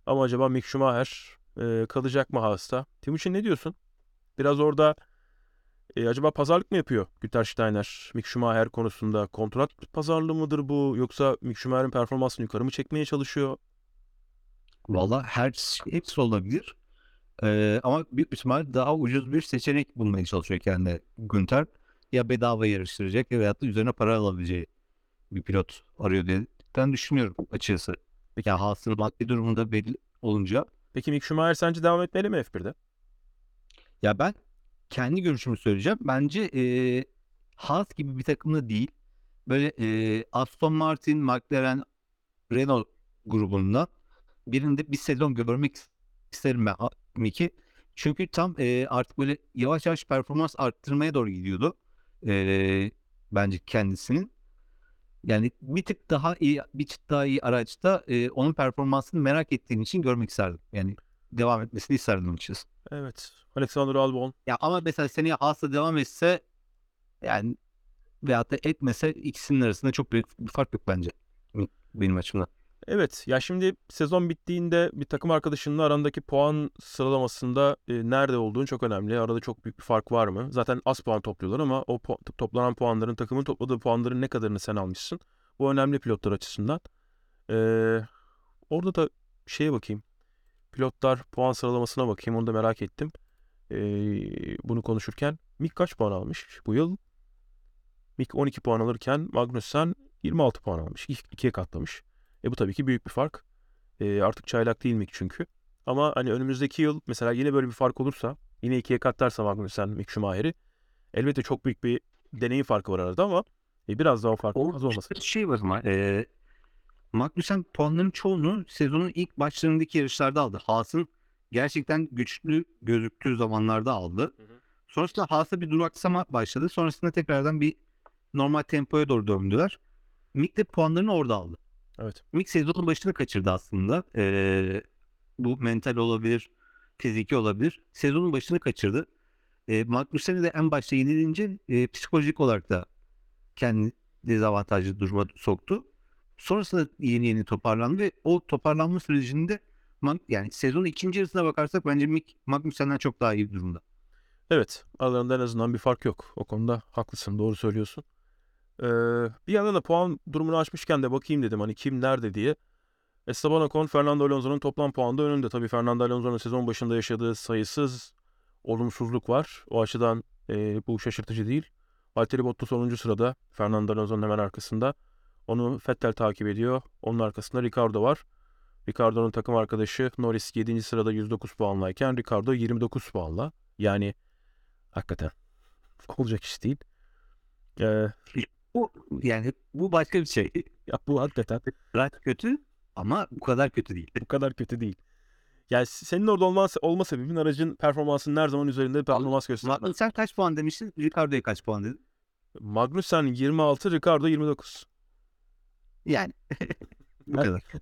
Ama acaba Mick Schumacher e, kalacak mı Haas'ta? Timuçin ne diyorsun? Biraz orada e, acaba pazarlık mı yapıyor Güter Steiner Mick Schumacher konusunda? Kontrat pazarlığı mıdır bu? Yoksa Mick Schumacher'in performansını yukarı mı çekmeye çalışıyor? Valla her hepsi olabilir. Ee, ama büyük ihtimal daha ucuz bir seçenek bulmaya çalışıyor kendine Günter. Ya bedava yarıştıracak ya veyahut da üzerine para alabileceği bir pilot arıyor diye ben düşünüyorum açıkçası. Peki. Ya hasıl maddi durumunda belli olunca Peki Mick Schumacher sence devam etmeli mi F1'de? ya ben kendi görüşümü söyleyeceğim. Bence e, Haas gibi bir takımda değil. Böyle e, Aston Martin, McLaren, Renault grubunda birinde bir sezon görmek isterim ben Mick'i. Çünkü tam e, artık böyle yavaş yavaş performans arttırmaya doğru gidiyordu. E, bence kendisinin. Yani bir tık daha iyi, bir tık daha iyi araçta e, onun performansını merak ettiğim için görmek isterdim. Yani devam etmesini isterdim açıkçası. Evet. Alexander Albon. Ya ama mesela seneye Haas'la devam etse yani veyahut da etmese ikisinin arasında çok büyük bir fark yok bence. Benim açımdan. Evet ya şimdi sezon bittiğinde bir takım arkadaşının arandaki puan sıralamasında e, nerede olduğunu çok önemli. Arada çok büyük bir fark var mı? Zaten az puan topluyorlar ama o pu- toplanan puanların takımın topladığı puanların ne kadarını sen almışsın? Bu önemli pilotlar açısından. Ee, orada da şeye bakayım. Pilotlar puan sıralamasına bakayım. Onu da merak ettim. Ee, bunu konuşurken Mick kaç puan almış bu yıl? Mick 12 puan alırken Magnussen 26 puan almış. İki, ikiye katlamış. E bu tabii ki büyük bir fark. E, artık çaylak değil Mick çünkü. Ama hani önümüzdeki yıl mesela yine böyle bir fark olursa yine ikiye katlarsa Magnussen Mick Schumacher'i elbette çok büyük bir deneyim farkı var arada ama e, biraz daha o fark az olmasın. Bir şey var ama e, Magnussen puanların çoğunu sezonun ilk başlarındaki yarışlarda aldı. Haas'ın gerçekten güçlü gözüktüğü zamanlarda aldı. Hı hı. Sonrasında Haas'a bir duraksama başladı. Sonrasında tekrardan bir normal tempoya doğru döndüler. Mick de puanlarını orada aldı. Evet. Mick sezonun başını kaçırdı aslında. Ee, bu mental olabilir, fiziki olabilir. Sezonun başını kaçırdı. Ee, Magnussen'i de en başta yenilince e, psikolojik olarak da kendi dezavantajlı duruma soktu. Sonrasında yeni yeni toparlandı ve o toparlanma sürecinde yani sezonun ikinci yarısına bakarsak bence Mick Magnussen'den çok daha iyi bir durumda. Evet. Aralarında en azından bir fark yok. O konuda haklısın. Doğru söylüyorsun. Ee, bir yandan da puan durumunu açmışken de bakayım dedim hani kim nerede diye. Esteban Ocon, Fernando Alonso'nun toplam puanda önünde. Tabii Fernando Alonso'nun sezon başında yaşadığı sayısız olumsuzluk var. O açıdan e, bu şaşırtıcı değil. Valtteri Bottas 10. sırada. Fernando Alonso'nun hemen arkasında. Onu Vettel takip ediyor. Onun arkasında Ricardo var. Ricardo'nun takım arkadaşı Norris 7. sırada 109 puanlayken Ricardo 29 puanla. Yani hakikaten olacak iş değil. Ee, Bu yani bu başka bir şey. ya bu hakikaten Biraz kötü ama bu kadar kötü değil. bu kadar kötü değil. Yani senin orada olma, olma sebebin aracın performansının her zaman üzerinde bir performans göstermesi. Magnussen sen kaç puan demiştin? Ricardo'ya kaç puan dedin? Magnussen 26, Ricardo 29. Yani. bu kadar.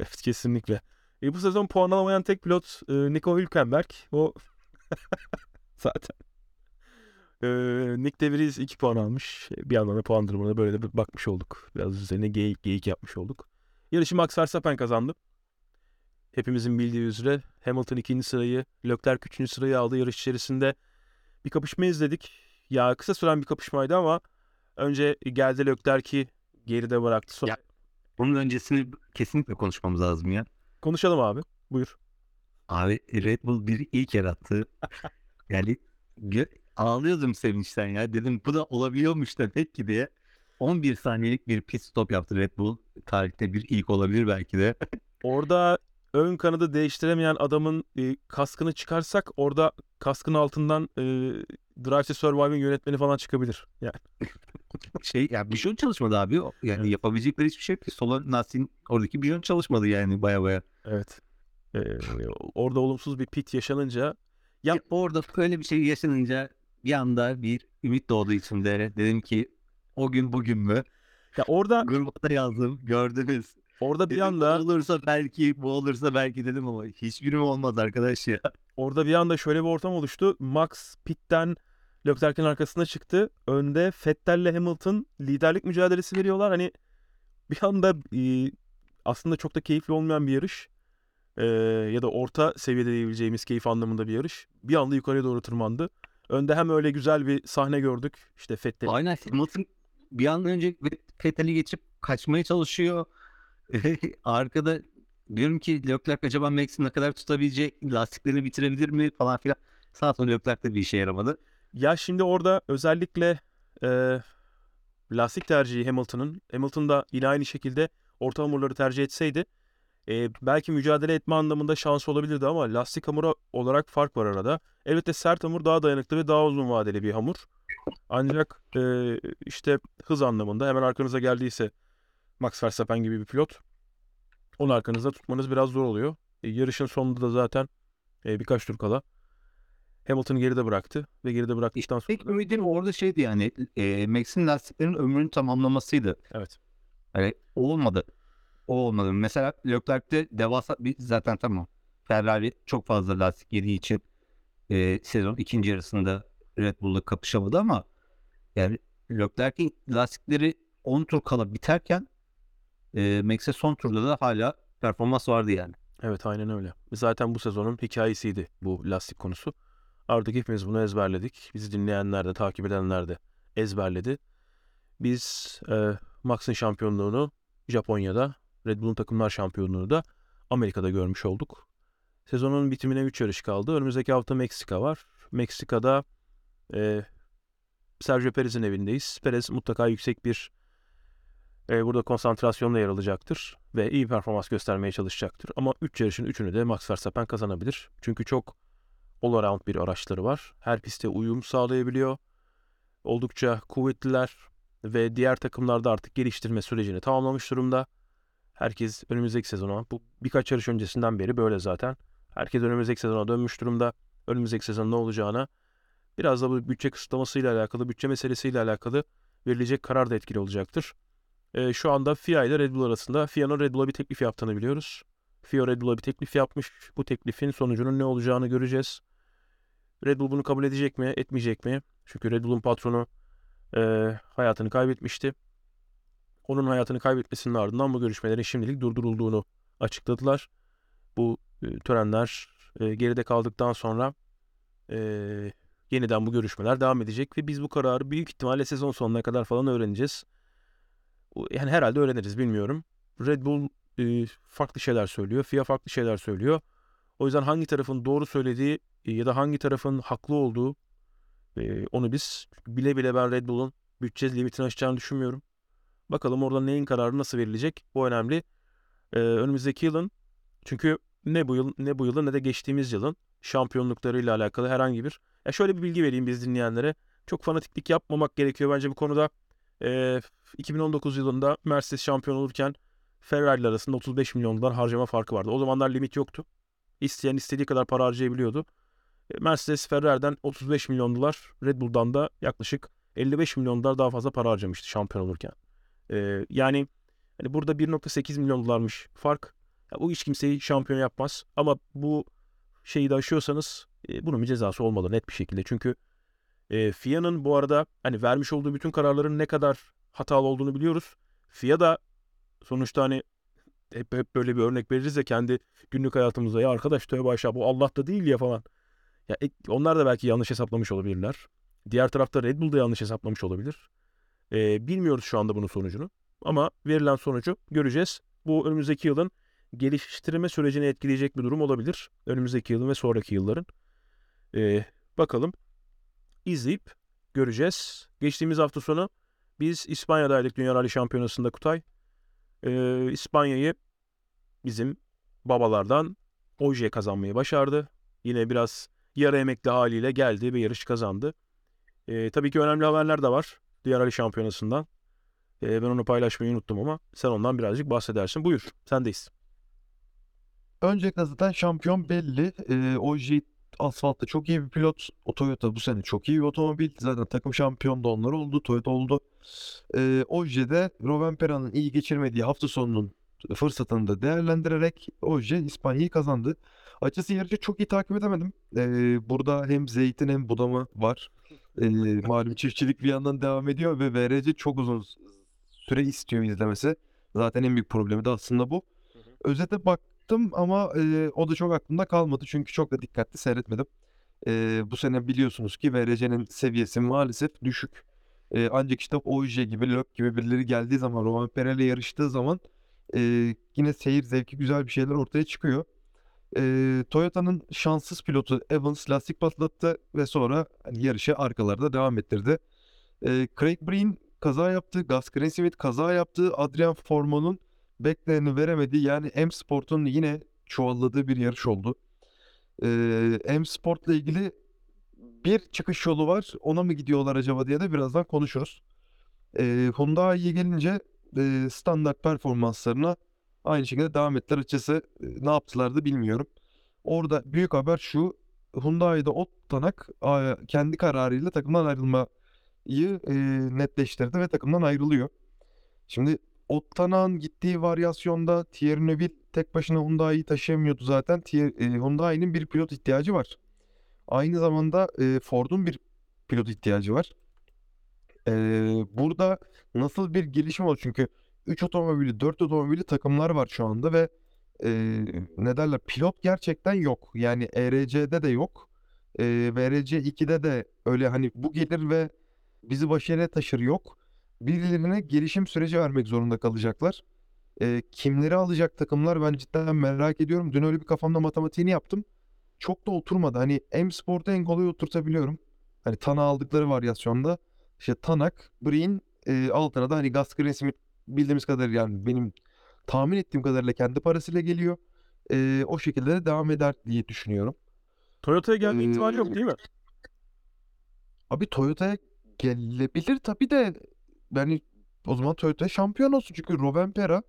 Evet kesinlikle. E, bu sezon puan alamayan tek pilot e, Nico Hülkenberg. O zaten. E, Nick De Vries 2 puan almış. Bir yandan da puan durumuna böyle de bakmış olduk. Biraz üzerine geyik, geyik yapmış olduk. Yarışı Max Verstappen kazandı. Hepimizin bildiği üzere Hamilton ikinci sırayı, Leclerc üçüncü sırayı aldı. Yarış içerisinde bir kapışma izledik. Ya kısa süren bir kapışmaydı ama önce geldi Leclerc'i geride bıraktı. Sonra... Ya- Bunun öncesini kesinlikle konuşmamız lazım ya. Konuşalım abi. Buyur. Abi Red Bull bir ilk yarattı. yani ağlıyordum sevinçten ya. Dedim bu da olabiliyormuş demek ki diye. 11 saniyelik bir pit stop yaptı Red Bull. Tarihte bir ilk olabilir belki de. Orada ön kanadı değiştiremeyen adamın e, kaskını çıkarsak orada kaskın altından e, Drive to Survive'ın yönetmeni falan çıkabilir. Yani Şey yani bijon çalışmadı abi. Yani yapabilecekleri hiçbir şey yok ki. Sola Nastin oradaki bijon çalışmadı yani baya baya. evet. E, orada olumsuz bir pit yaşanınca Ya orada böyle bir şey yaşanınca bir anda bir ümit doğdu içimde. Dedim ki o gün bugün mü? ya orada Gruba da yazdım gördünüz. orada bir Dedim, anda olursa belki bu olursa belki dedim ama hiçbiri mi olmaz arkadaş ya. orada bir anda şöyle bir ortam oluştu. Max pitten Leclerc'in arkasına çıktı. Önde Vettel'le Hamilton liderlik mücadelesi veriyorlar. Hani bir anda e, aslında çok da keyifli olmayan bir yarış. e, ya da orta seviyede diyebileceğimiz keyif anlamında bir yarış. Bir anda yukarıya doğru tırmandı. Önde hem öyle güzel bir sahne gördük. İşte Vettel. Aynen Hamilton bir an önce Vettel'i geçip kaçmaya çalışıyor. Arkada diyorum ki Leclerc acaba Max'i ne kadar tutabilecek? Lastiklerini bitirebilir mi falan filan. Sağ olsun Leclerc de bir işe yaramadı. Ya şimdi orada özellikle e, lastik tercihi Hamilton'ın. Hamilton da yine aynı şekilde orta hamurları tercih etseydi e, belki mücadele etme anlamında şansı olabilirdi ama lastik hamuru olarak fark var arada. Elbette sert hamur daha dayanıklı ve daha uzun vadeli bir hamur. Ancak e, işte hız anlamında hemen arkanıza geldiyse Max Verstappen gibi bir pilot onu arkanızda tutmanız biraz zor oluyor. E, yarışın sonunda da zaten e, birkaç tur kala Hamilton'ı geride bıraktı ve geride bıraktıktan sonra Tek ümidim orada şeydi yani e, Max'in lastiklerin ömrünü tamamlamasıydı. evet o olmadı. O olmadı. Mesela Leclerc'te devasa bir zaten tamam. Ferrari çok fazla lastik yediği için e, sezon ikinci yarısında Red Bull'la kapışamadı ama yani Leclerc'in lastikleri 10 tur kala biterken e, Max'e son turda da hala performans vardı yani. Evet aynen öyle. Zaten bu sezonun hikayesiydi bu lastik konusu. Artık hepimiz bunu ezberledik. Bizi dinleyenler de takip edenler de ezberledi. Biz e, Max'ın şampiyonluğunu Japonya'da, Red Bull'un takımlar şampiyonluğunu da Amerika'da görmüş olduk. Sezonun bitimine 3 yarış kaldı. Önümüzdeki hafta Meksika var. Meksika'da e, Sergio Perez'in evindeyiz. Perez mutlaka yüksek bir e, burada konsantrasyonla yer alacaktır ve iyi performans göstermeye çalışacaktır. Ama 3 yarışın 3'ünü de Max Verstappen kazanabilir. Çünkü çok all around bir araçları var. Her piste uyum sağlayabiliyor. Oldukça kuvvetliler ve diğer takımlar da artık geliştirme sürecini tamamlamış durumda. Herkes önümüzdeki sezona, bu birkaç yarış öncesinden beri böyle zaten. Herkes önümüzdeki sezona dönmüş durumda. Önümüzdeki sezon ne olacağına biraz da bu bütçe kısıtlamasıyla alakalı, bütçe meselesiyle alakalı verilecek karar da etkili olacaktır. Ee, şu anda FIA ile Red Bull arasında FIA'nın Red Bull'a bir teklif yaptığını biliyoruz. FIA Red Bull'a bir teklif yapmış. Bu teklifin sonucunun ne olacağını göreceğiz. Red Bull bunu kabul edecek mi, etmeyecek mi? Çünkü Red Bull'un patronu e, hayatını kaybetmişti. Onun hayatını kaybetmesinin ardından bu görüşmelerin şimdilik durdurulduğunu açıkladılar. Bu e, törenler e, geride kaldıktan sonra e, yeniden bu görüşmeler devam edecek ve biz bu kararı büyük ihtimalle sezon sonuna kadar falan öğreneceğiz. Yani herhalde öğreniriz bilmiyorum. Red Bull farklı şeyler söylüyor. FIA farklı şeyler söylüyor. O yüzden hangi tarafın doğru söylediği ya da hangi tarafın haklı olduğu onu biz bile bile ben Red Bull'un bütçe limitini aşacağını düşünmüyorum. Bakalım orada neyin kararı nasıl verilecek? Bu önemli. E, önümüzdeki yılın çünkü ne bu yıl ne bu yılın ne de geçtiğimiz yılın şampiyonluklarıyla alakalı herhangi bir ya şöyle bir bilgi vereyim biz dinleyenlere. Çok fanatiklik yapmamak gerekiyor bence bu konuda. E, 2019 yılında Mercedes şampiyon olurken Ferrari arasında 35 milyon dolar harcama farkı vardı. O zamanlar limit yoktu. İsteyen istediği kadar para harcayabiliyordu. E, Mercedes Ferrari'den 35 milyon dolar, Red Bull'dan da yaklaşık 55 milyon dolar daha fazla para harcamıştı şampiyon olurken. E, yani hani burada 1.8 milyon dolarmış fark. Ya, bu hiç kimseyi şampiyon yapmaz. Ama bu şeyi de aşıyorsanız e, bunun bir cezası olmalı net bir şekilde. Çünkü e, FIA'nın bu arada hani vermiş olduğu bütün kararların ne kadar hatalı olduğunu biliyoruz. FIA da sonuçta hani hep, hep böyle bir örnek veririz ya kendi günlük hayatımızda ya arkadaş tövbe aşağı bu Allah da değil ya falan. Ya onlar da belki yanlış hesaplamış olabilirler. Diğer tarafta Red Bull da yanlış hesaplamış olabilir. E, bilmiyoruz şu anda bunun sonucunu. Ama verilen sonucu göreceğiz. Bu önümüzdeki yılın geliştirme sürecini etkileyecek bir durum olabilir. Önümüzdeki yılın ve sonraki yılların. E, bakalım. İzleyip göreceğiz. Geçtiğimiz hafta sonu biz İspanya'daydık Dünya Rally Şampiyonası'nda Kutay. E, İspanya'yı bizim babalardan Oje kazanmayı başardı. Yine biraz yarı emekli haliyle geldi ve yarış kazandı. E, tabii ki önemli haberler de var Dünya Rally Şampiyonası'ndan. E, ben onu paylaşmayı unuttum ama sen ondan birazcık bahsedersin. Buyur, sendeyiz. Öncelikle zaten şampiyon belli. Ee, Oji asfaltta çok iyi bir pilot. O Toyota bu sene çok iyi bir otomobil. Zaten takım şampiyon da onlar oldu. Toyota oldu. Ee, Oji de Rovanpera'nın iyi geçirmediği hafta sonunun fırsatını da değerlendirerek Oji İspanya'yı kazandı. Açıkçası yarışı çok iyi takip edemedim. Ee, burada hem zeytin hem budama var. Ee, malum çiftçilik bir yandan devam ediyor ve VRC çok uzun süre istiyor izlemesi. Zaten en büyük problemi de aslında bu. Özete baktım ama e, o da çok aklımda kalmadı çünkü çok da dikkatli seyretmedim. E, bu sene biliyorsunuz ki VRC'nin seviyesi maalesef düşük. E, ancak işte Oje gibi, Lök gibi birileri geldiği zaman, Roman Perel'le yarıştığı zaman e, yine seyir zevki güzel bir şeyler ortaya çıkıyor. E, Toyota'nın şanssız pilotu Evans lastik patlattı ve sonra hani yarışı arkalarda devam ettirdi. E, Craig Breen kaza yaptı, Gus Greensmith kaza yaptı, Adrian Formon'un bekleneni veremedi. Yani M Sport'un yine çuvalladığı bir yarış oldu. Ee, M Sport'la ilgili bir çıkış yolu var. Ona mı gidiyorlar acaba diye de birazdan konuşuruz. Ee, Hyundai'ye gelince e, standart performanslarına aynı şekilde devam ettiler. Açıkçası ne yaptılar da bilmiyorum. Orada büyük haber şu. Hyundai'de Ottanak kendi kararıyla takımdan ayrılmayı e, netleştirdi ve takımdan ayrılıyor. Şimdi Ottanak'ın gittiği varyasyonda Thierry Neuville tek başına Hyundai'yi taşıyamıyordu zaten. Hyundai'nin bir pilot ihtiyacı var. Aynı zamanda Ford'un bir pilot ihtiyacı var. Burada nasıl bir gelişim oldu? Çünkü 3 otomobili, 4 otomobili takımlar var şu anda ve e, ne derler pilot gerçekten yok. Yani ERC'de de yok. E, VRC 2'de de öyle hani bu gelir ve bizi başarıya taşır yok birilerine gelişim süreci vermek zorunda kalacaklar. E, kimleri alacak takımlar ben cidden merak ediyorum. Dün öyle bir kafamda matematiğini yaptım. Çok da oturmadı. Hani M Sport'a en kolay oturtabiliyorum. Hani Tana aldıkları varyasyonda. İşte Tanak, Breen, e, altına da hani Gus Greensmith bildiğimiz kadarıyla yani benim tahmin ettiğim kadarıyla kendi parasıyla geliyor. E, o şekilde de devam eder diye düşünüyorum. Toyota'ya gelme Ee, ihtimali yok değil mi? Abi Toyota'ya gelebilir tabii de yani o zaman Toyota şampiyon olsun. Çünkü Rovanpera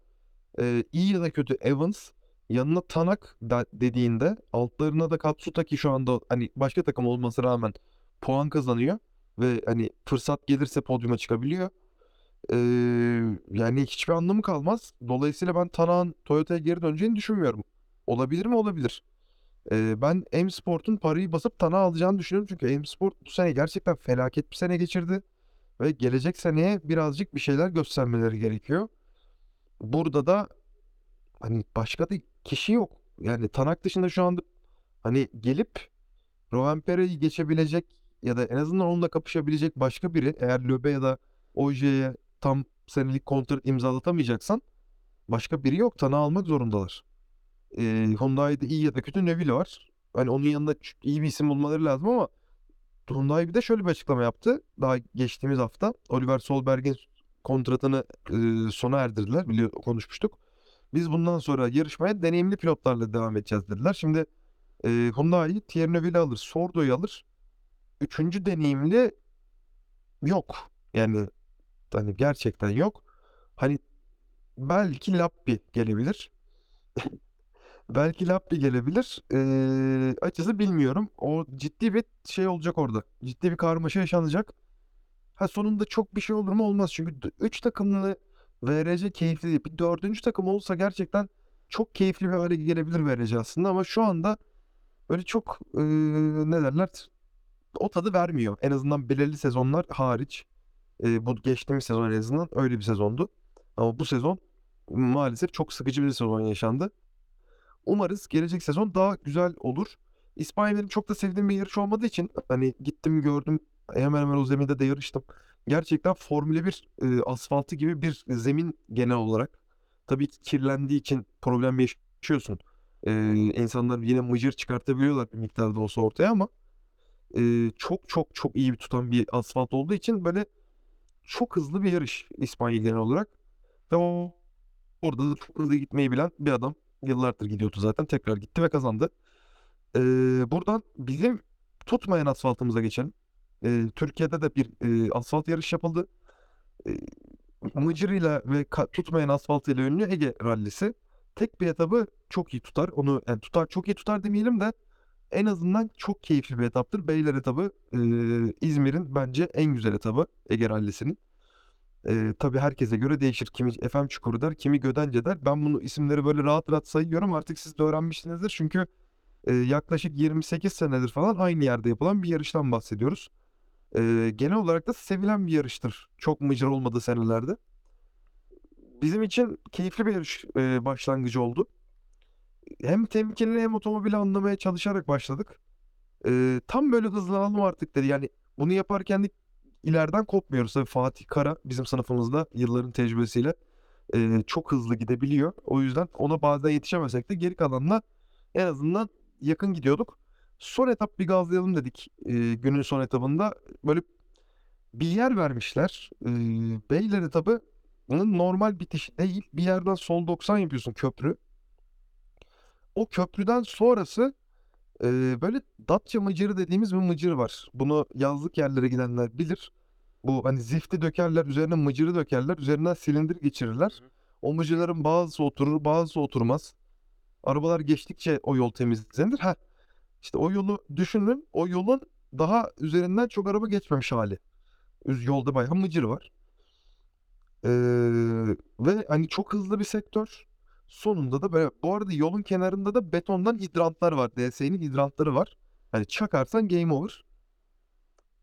e, iyi ya da kötü Evans yanına Tanak da dediğinde altlarına da Katsutaki şu anda hani başka takım olması rağmen puan kazanıyor ve hani fırsat gelirse podyuma çıkabiliyor. Ee, yani hiçbir anlamı kalmaz. Dolayısıyla ben Tanak'ın Toyota'ya geri döneceğini düşünmüyorum. Olabilir mi? Olabilir. Ee, ben M Sport'un parayı basıp Tanak'ı alacağını düşünüyorum. Çünkü M Sport bu sene gerçekten felaket bir sene geçirdi. Ve gelecek seneye birazcık bir şeyler göstermeleri gerekiyor. Burada da hani başka da kişi yok. Yani Tanak dışında şu anda hani gelip Rovanpera'yı geçebilecek ya da en azından onunla kapışabilecek başka biri eğer Löbe ya da Oje'ye tam senelik kontrat imzalatamayacaksan Başka biri yok. Tanı almak zorundalar. Ee, Hyundai'de iyi ya da kötü Neville var. Hani onun yanında iyi bir isim bulmaları lazım ama Hyundai bir de şöyle bir açıklama yaptı. Daha geçtiğimiz hafta Oliver Solberg'in kontratını e, sona erdirdiler. Biliyor, konuşmuştuk. Biz bundan sonra yarışmaya deneyimli pilotlarla devam edeceğiz dediler. Şimdi e, Hyundai Thierry Neuville'i alır, Sordo'yu alır. Üçüncü deneyimli yok. Yani hani gerçekten yok. Hani belki Lappi gelebilir. belki Lappi gelebilir. Ee, açısı bilmiyorum. O ciddi bir şey olacak orada. Ciddi bir karmaşa yaşanacak. Ha sonunda çok bir şey olur mu olmaz. Çünkü 3 takımlı VRC keyifli değil. Bir dördüncü takım olsa gerçekten çok keyifli bir hale gelebilir VRC aslında ama şu anda böyle çok ee, ne derler o tadı vermiyor. En azından belirli sezonlar hariç. Ee, bu geçtiğimiz sezon en azından öyle bir sezondu. Ama bu sezon maalesef çok sıkıcı bir sezon yaşandı. Umarız gelecek sezon daha güzel olur. İspanya benim çok da sevdiğim bir yarış olmadığı için hani gittim gördüm hemen hemen o zeminde de yarıştım. Gerçekten Formula 1 e, asfaltı gibi bir zemin genel olarak. Tabii ki kirlendiği için problem yaşıyorsun. E, insanlar yine mıcır çıkartabiliyorlar bir miktarda olsa ortaya ama e, çok çok çok iyi bir tutan bir asfalt olduğu için böyle çok hızlı bir yarış İspanya genel olarak. Ve o orada da çok hızlı gitmeyi bilen bir adam. Yıllardır gidiyordu zaten. Tekrar gitti ve kazandı. Ee, buradan bizim tutmayan asfaltımıza geçelim. Ee, Türkiye'de de bir e, asfalt yarış yapıldı. Ee, Mıcırıyla ve tutmayan asfaltıyla ünlü Ege Rallisi. Tek bir etabı çok iyi tutar. Onu yani tutar çok iyi tutar demeyelim de en azından çok keyifli bir etaptır. Beyler etabı e, İzmir'in bence en güzel etabı Ege Rallisi'nin. E, tabii herkese göre değişir. Kimi FM Çukuru der, kimi Gödence der. Ben bunu isimleri böyle rahat rahat sayıyorum. Artık siz de öğrenmişsinizdir. Çünkü e, yaklaşık 28 senedir falan aynı yerde yapılan bir yarıştan bahsediyoruz. E, genel olarak da sevilen bir yarıştır. Çok mıcır olmadığı senelerde. Bizim için keyifli bir yarış e, başlangıcı oldu. Hem temkinli hem otomobili anlamaya çalışarak başladık. E, tam böyle hızlanalım artık dedi. Yani bunu yaparken de ileriden kopmuyoruz. Tabii Fatih Kara bizim sınıfımızda yılların tecrübesiyle e, çok hızlı gidebiliyor. O yüzden ona bazen yetişemesek de geri kalanla en azından yakın gidiyorduk. Son etap bir gazlayalım dedik e, günün son etabında. Böyle bir yer vermişler. E, Beyler etabının normal bitişi değil. Bir yerden sol 90 yapıyorsun köprü. O köprüden sonrası e, böyle Datça mıcırı dediğimiz bir mıcır var. Bunu yazlık yerlere gidenler bilir. Bu hani zifti dökerler, üzerine mıcırı dökerler, üzerinden silindir geçirirler. O mıcırların bazısı oturur, bazısı oturmaz. Arabalar geçtikçe o yol temizlenir. Ha, işte o yolu düşünün. O yolun daha üzerinden çok araba geçmemiş hali. Üz- Yolda bayağı mıcır var. Ee, ve hani çok hızlı bir sektör. Sonunda da böyle bu arada yolun kenarında da betondan hidrantlar var. DS'nin hidrantları var. Hani çakarsan game over.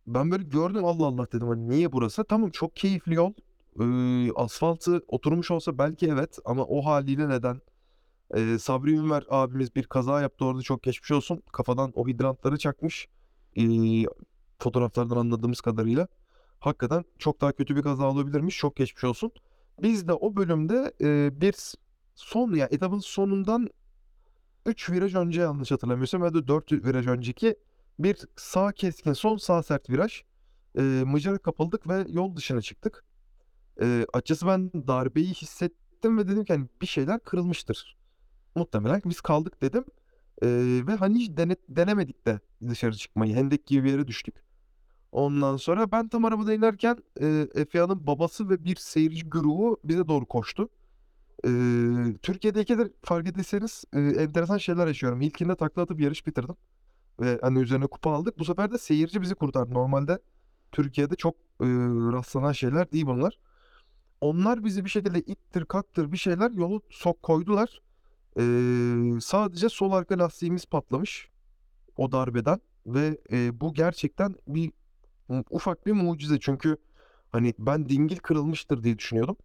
Ben böyle gördüm Allah Allah dedim hani niye burası? Tamam çok keyifli yol. Ee, asfaltı oturmuş olsa belki evet ama o haliyle neden? Ee, Sabri Ünver abimiz bir kaza yaptı orada çok geçmiş olsun. Kafadan o hidrantları çakmış. Ee, fotoğraflardan anladığımız kadarıyla. Hakikaten çok daha kötü bir kaza olabilirmiş. Çok geçmiş olsun. Biz de o bölümde e, bir son ya etapın sonundan 3 viraj önce yanlış hatırlamıyorsam ya da 4 viraj önceki bir sağ keskin son sağ sert viraj. E, mıcıra kapıldık ve yol dışına çıktık. E, açıkçası ben darbeyi hissettim ve dedim ki hani bir şeyler kırılmıştır. Muhtemelen biz kaldık dedim. E, ve hani hiç dene- denemedik de dışarı çıkmayı. Hendek gibi bir yere düştük. Ondan sonra ben tam arabada inerken e, Efea'nın babası ve bir seyirci grubu bize doğru koştu. E, Türkiye'de ikidir fark ettiyseniz e, enteresan şeyler yaşıyorum. İlkinde takla atıp yarış bitirdim. Ve hani üzerine kupa aldık. Bu sefer de seyirci bizi kurtardı. Normalde Türkiye'de çok e, rastlanan şeyler değil bunlar. Onlar bizi bir şekilde ittir kaktır bir şeyler yolu sok koydular. E, sadece sol arka lastiğimiz patlamış o darbeden ve e, bu gerçekten bir ufak bir mucize çünkü hani ben dingil kırılmıştır diye düşünüyordum.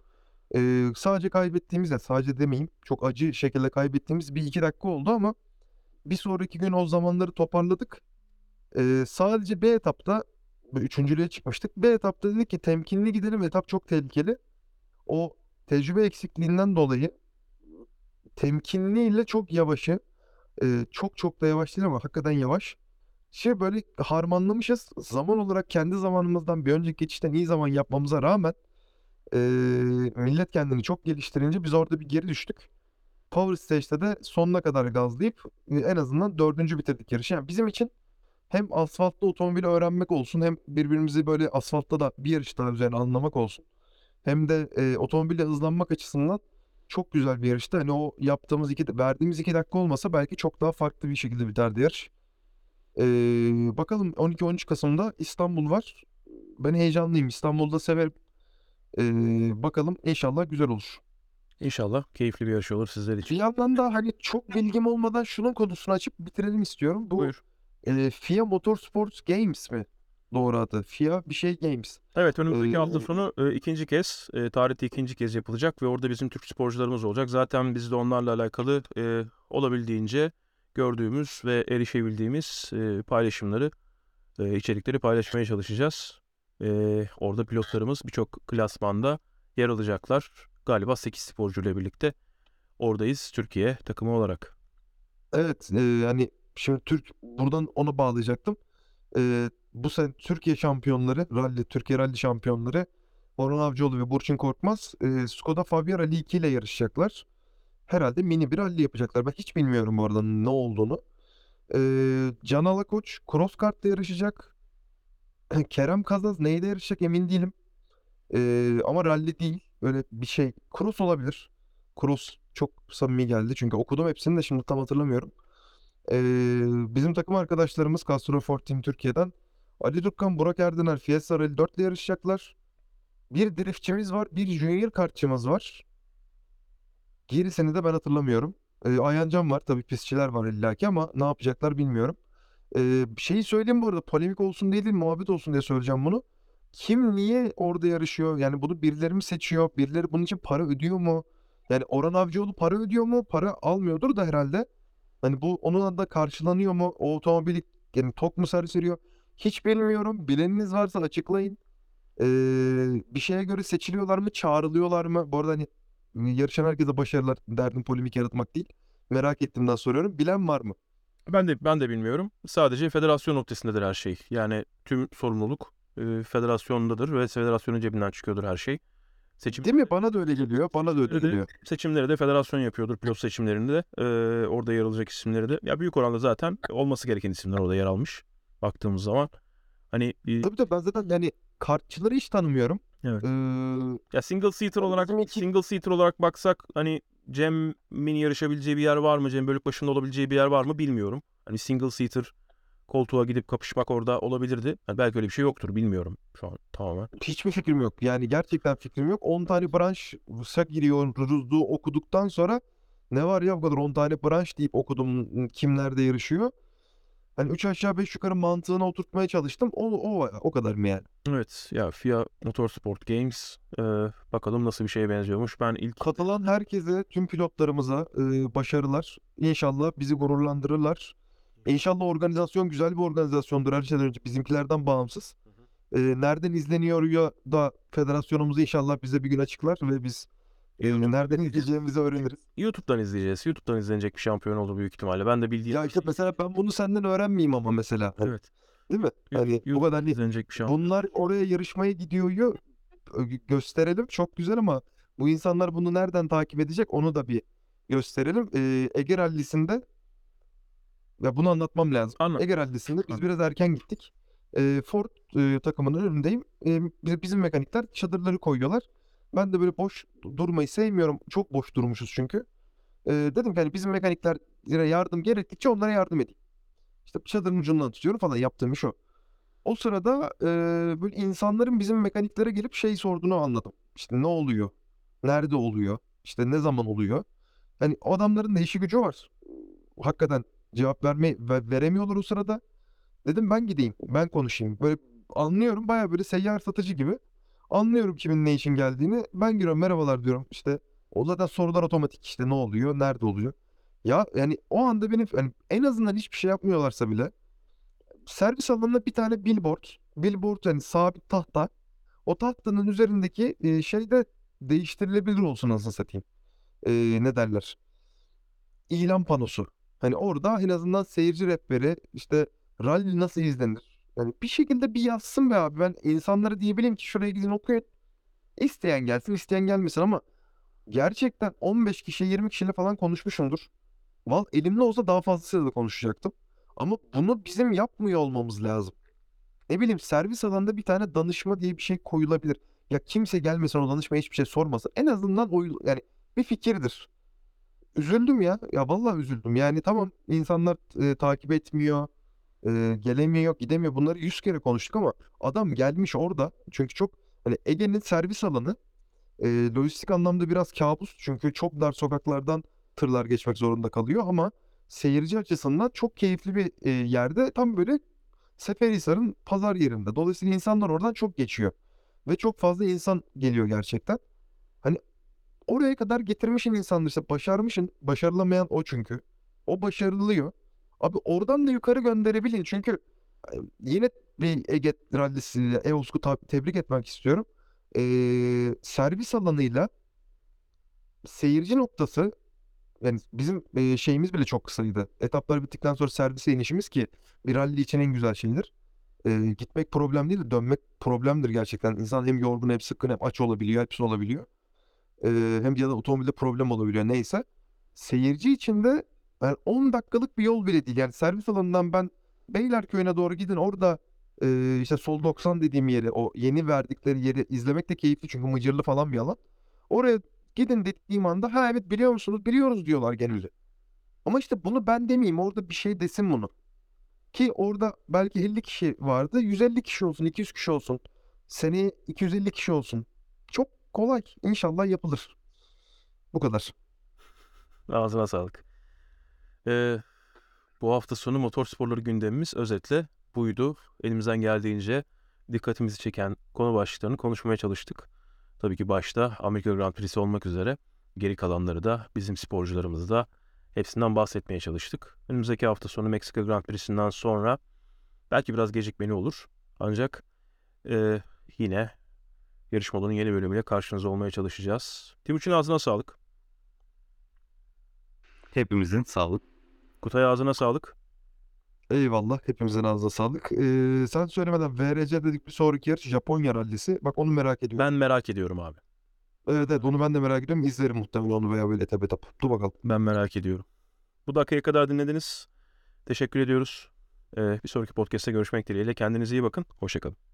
E, sadece kaybettiğimiz ya sadece demeyeyim çok acı şekilde kaybettiğimiz bir iki dakika oldu ama bir sonraki gün o zamanları toparladık. E, sadece B etapta üçüncülüğe çıkmıştık. B etapta dedik ki temkinli gidelim etap çok tehlikeli. O tecrübe eksikliğinden dolayı temkinliyle çok yavaşı. e, çok çok da yavaş değil ama hakikaten yavaş. Şey böyle harmanlamışız. Zaman olarak kendi zamanımızdan bir önceki geçişten iyi zaman yapmamıza rağmen e, millet kendini çok geliştirince biz orada bir geri düştük. Power Stage'de de sonuna kadar gazlayıp en azından dördüncü bitirdik yarışı. Yani bizim için hem asfaltta otomobili öğrenmek olsun hem birbirimizi böyle asfaltta da bir yarış daha üzerine anlamak olsun. Hem de e, otomobille hızlanmak açısından çok güzel bir yarıştı. Hani o yaptığımız iki, verdiğimiz iki dakika olmasa belki çok daha farklı bir şekilde biterdi yarış. Ee, bakalım 12-13 Kasım'da İstanbul var. Ben heyecanlıyım. İstanbul'da severim. Ee, bakalım inşallah güzel olur. İnşallah keyifli bir yarış olur sizler Bir için. yandan da hani çok bilgim olmadan şunun konusunu açıp bitirelim istiyorum. Bu Buyur. e, FIA Motorsports Games mi? Doğru adı. FIA bir şey Games. Evet önümüzdeki hafta Ee, sonu e, ikinci kez, e, tarihte ikinci kez yapılacak ve orada bizim Türk sporcularımız olacak. Zaten biz de onlarla alakalı e, olabildiğince gördüğümüz ve erişebildiğimiz e, paylaşımları, e, içerikleri paylaşmaya çalışacağız. E, orada pilotlarımız birçok klasmanda yer alacaklar. Galiba 8 sporcuyla birlikte oradayız Türkiye takımı olarak. Evet, e, yani şimdi Türk buradan onu bağlayacaktım. E, bu sene Türkiye şampiyonları, rally, Türkiye rally şampiyonları Orhan Avcıoğlu ve Burçin Korkmaz e, Skoda Fabia Rally 2 ile yarışacaklar. Herhalde mini bir rally yapacaklar. Ben hiç bilmiyorum bu arada ne olduğunu. E, Can Alakoç Cross Kart'ta yarışacak. Kerem Kazaz neyde yarışacak emin değilim. E, ama rally değil. Böyle bir şey. Cross olabilir. Cross çok samimi geldi. Çünkü okudum hepsini de şimdi tam hatırlamıyorum. Ee, bizim takım arkadaşlarımız Castro Ford Team Türkiye'den Ali Dukkan, Burak Erdener, Fiesta Rally 4 ile yarışacaklar. Bir driftçimiz var, bir junior kartçımız var. Gerisini de ben hatırlamıyorum. Ee, Ayancan var, tabii pistçiler var illaki ama ne yapacaklar bilmiyorum. Ee, şeyi söyleyeyim bu arada, polemik olsun diye değil, muhabbet olsun diye söyleyeceğim bunu. Kim niye orada yarışıyor? Yani bunu birileri mi seçiyor? Birileri bunun için para ödüyor mu? Yani Orhan Avcıoğlu para ödüyor mu? Para almıyordur da herhalde. Hani bu onun da karşılanıyor mu? O otomobili yani tok mu servis veriyor? Hiç bilmiyorum. Bileniniz varsa açıklayın. Ee, bir şeye göre seçiliyorlar mı? Çağrılıyorlar mı? Bu arada hani yarışan herkese başarılar. Derdim polemik yaratmak değil. Merak ettiğimden soruyorum. Bilen var mı? Ben de ben de bilmiyorum. Sadece federasyon noktasındadır her şey. Yani tüm sorumluluk e, federasyondadır ve federasyonun cebinden çıkıyordur her şey. Seçim Değil mi? Bana da öyle geliyor. Bana da öyle geliyor. seçimleri de federasyon yapıyordur pilot seçimlerini de. E, orada yer alacak isimleri de. Ya büyük oranda zaten olması gereken isimler orada yer almış baktığımız zaman. Hani Tabii tabii ben zaten yani kartçıları hiç tanımıyorum. Evet. Ee, ya single seater olarak iki- single seater olarak baksak hani Cem'in yarışabileceği bir yer var mı? Cem bölük başında olabileceği bir yer var mı bilmiyorum. Hani single seater koltuğa gidip kapışmak orada olabilirdi. Yani belki öyle bir şey yoktur bilmiyorum şu an tamamen. Hiçbir fikrim yok. Yani gerçekten fikrim yok. 10 tane branş sak giriyor okuduktan sonra ne var ya bu kadar 10 tane branş deyip okudum kim nerede yarışıyor. Hani 3 aşağı 5 yukarı mantığına oturtmaya çalıştım. O, o, o kadar mı yani? Evet ya FIA Motorsport Games e, bakalım nasıl bir şeye benziyormuş. Ben ilk Katılan herkese, tüm pilotlarımıza e, başarılar. İnşallah bizi gururlandırırlar. İnşallah organizasyon güzel bir organizasyondur her şeyden önce bizimkilerden bağımsız. E, nereden izleniyor ya da federasyonumuz inşallah bize bir gün açıklar ve biz e, nereden izleyeceğimizi öğreniriz. YouTube'dan izleyeceğiz. YouTube'dan izlenecek bir şampiyon olur büyük ihtimalle. Ben de bildiğim Ya işte mesela ben bunu senden öğrenmeyeyim ama mesela. Evet. Değil mi? Hani bu kadar hani izlenecek bir şampiyon. bunlar oraya yarışmaya gidiyor gö- gösterelim çok güzel ama bu insanlar bunu nereden takip edecek onu da bir gösterelim. Ee, Ege Rally'sinde ya bunu anlatmam lazım. Anlat. Ege Rally'sinde biz biraz erken gittik. Ee, Ford e, takımının önündeyim. Ee, bizim mekanikler çadırları koyuyorlar. Ben de böyle boş durmayı sevmiyorum. Çok boş durmuşuz çünkü. Ee, dedim ki hani bizim mekaniklere yardım gerektikçe onlara yardım edeyim. İşte çadırın ucundan tutuyorum falan yaptığım iş o. O sırada e, böyle insanların bizim mekaniklere gelip şey sorduğunu anladım. İşte ne oluyor? Nerede oluyor? İşte ne zaman oluyor? Hani adamların da işi gücü var. Hakikaten cevap verme ve- veremiyorlar o sırada. Dedim ben gideyim, ben konuşayım. Böyle anlıyorum baya böyle seyyar satıcı gibi. Anlıyorum kimin ne için geldiğini. Ben giriyorum merhabalar diyorum. İşte o zaten sorular otomatik işte ne oluyor, nerede oluyor? Ya yani o anda benim hani en azından hiçbir şey yapmıyorlarsa bile servis alanında bir tane billboard. Billboard yani sabit tahta. O tahtanın üzerindeki e, şey de değiştirilebilir olsun aslında satayım. E, ne derler? ilan panosu. Hani orada en azından seyirci rehberi işte rally nasıl izlenir? Yani bir şekilde bir yazsın be abi. Ben insanlara diyebileyim ki şuraya gidin okuyun. İsteyen gelsin, isteyen gelmesin ama gerçekten 15 kişi, 20 kişiyle falan konuşmuşumdur. Val elimde olsa daha fazlasıyla da konuşacaktım. Ama bunu bizim yapmıyor olmamız lazım. Ne bileyim servis alanında bir tane danışma diye bir şey koyulabilir. Ya kimse gelmesin o danışmaya hiçbir şey sormasın. En azından o yani bir fikirdir. Üzüldüm ya. Ya vallahi üzüldüm. Yani tamam insanlar e, takip etmiyor, e, gelemiyor, gidemiyor. Bunları yüz kere konuştuk ama adam gelmiş orada. Çünkü çok hani Ege'nin servis alanı e, lojistik anlamda biraz kabus. Çünkü çok dar sokaklardan tırlar geçmek zorunda kalıyor ama seyirci açısından çok keyifli bir e, yerde tam böyle Seferihisar'ın pazar yerinde. Dolayısıyla insanlar oradan çok geçiyor. Ve çok fazla insan geliyor gerçekten. Hani oraya kadar getirmişin insanlar işte başarmışın. Başarılamayan o çünkü. O başarılıyor. Abi oradan da yukarı gönderebilin. Çünkü e, yine bir Ege rallisiyle Eosku tebrik etmek istiyorum. Ee, servis alanıyla seyirci noktası yani bizim e, şeyimiz bile çok kısaydı. Etaplar bittikten sonra servise inişimiz ki bir rally için en güzel şeydir. E, gitmek problem değil de dönmek problemdir gerçekten. İnsan hem yorgun hem sıkkın hem aç olabiliyor, hepsi olabiliyor. E, hem ya da otomobilde problem olabiliyor neyse. Seyirci için de yani 10 dakikalık bir yol bile değil. Yani servis alanından ben Beylerköy'üne doğru gidin orada e, işte sol 90 dediğim yeri o yeni verdikleri yeri izlemek de keyifli çünkü mıcırlı falan bir alan. Oraya gidin dediğim anda ha evet biliyor musunuz? Biliyoruz diyorlar genelde. Ama işte bunu ben demeyeyim orada bir şey desin bunu. Ki orada belki 50 kişi vardı. 150 kişi olsun, 200 kişi olsun. Seneye 250 kişi olsun. Çok kolay. İnşallah yapılır. Bu kadar. Ağzına sağlık. Ee, bu hafta sonu motorsporları gündemimiz özetle buydu. Elimizden geldiğince dikkatimizi çeken konu başlıklarını konuşmaya çalıştık. Tabii ki başta Amerika Grand Prix'si olmak üzere geri kalanları da bizim sporcularımızı da hepsinden bahsetmeye çalıştık. Önümüzdeki hafta sonu Meksika Grand Prix'sinden sonra belki biraz gecikmeli olur. Ancak e, yine yarışmaların yeni bölümüyle karşınızda olmaya çalışacağız. Timuçin ağzına sağlık. Hepimizin sağlık. Kutay ağzına sağlık. Eyvallah. Hepimizin ağzına sağlık. Ee, sen söylemeden VRC dedik bir sonraki yarış Japonya rallisi. Bak onu merak ediyorum. Ben merak ediyorum abi. Evet evet onu ben de merak ediyorum. İzlerim muhtemelen onu veya böyle tepe tap. Dur bakalım. Ben merak ediyorum. Bu dakikaya kadar dinlediniz. Teşekkür ediyoruz. Ee, bir sonraki podcast'te görüşmek dileğiyle. Kendinize iyi bakın. Hoşçakalın.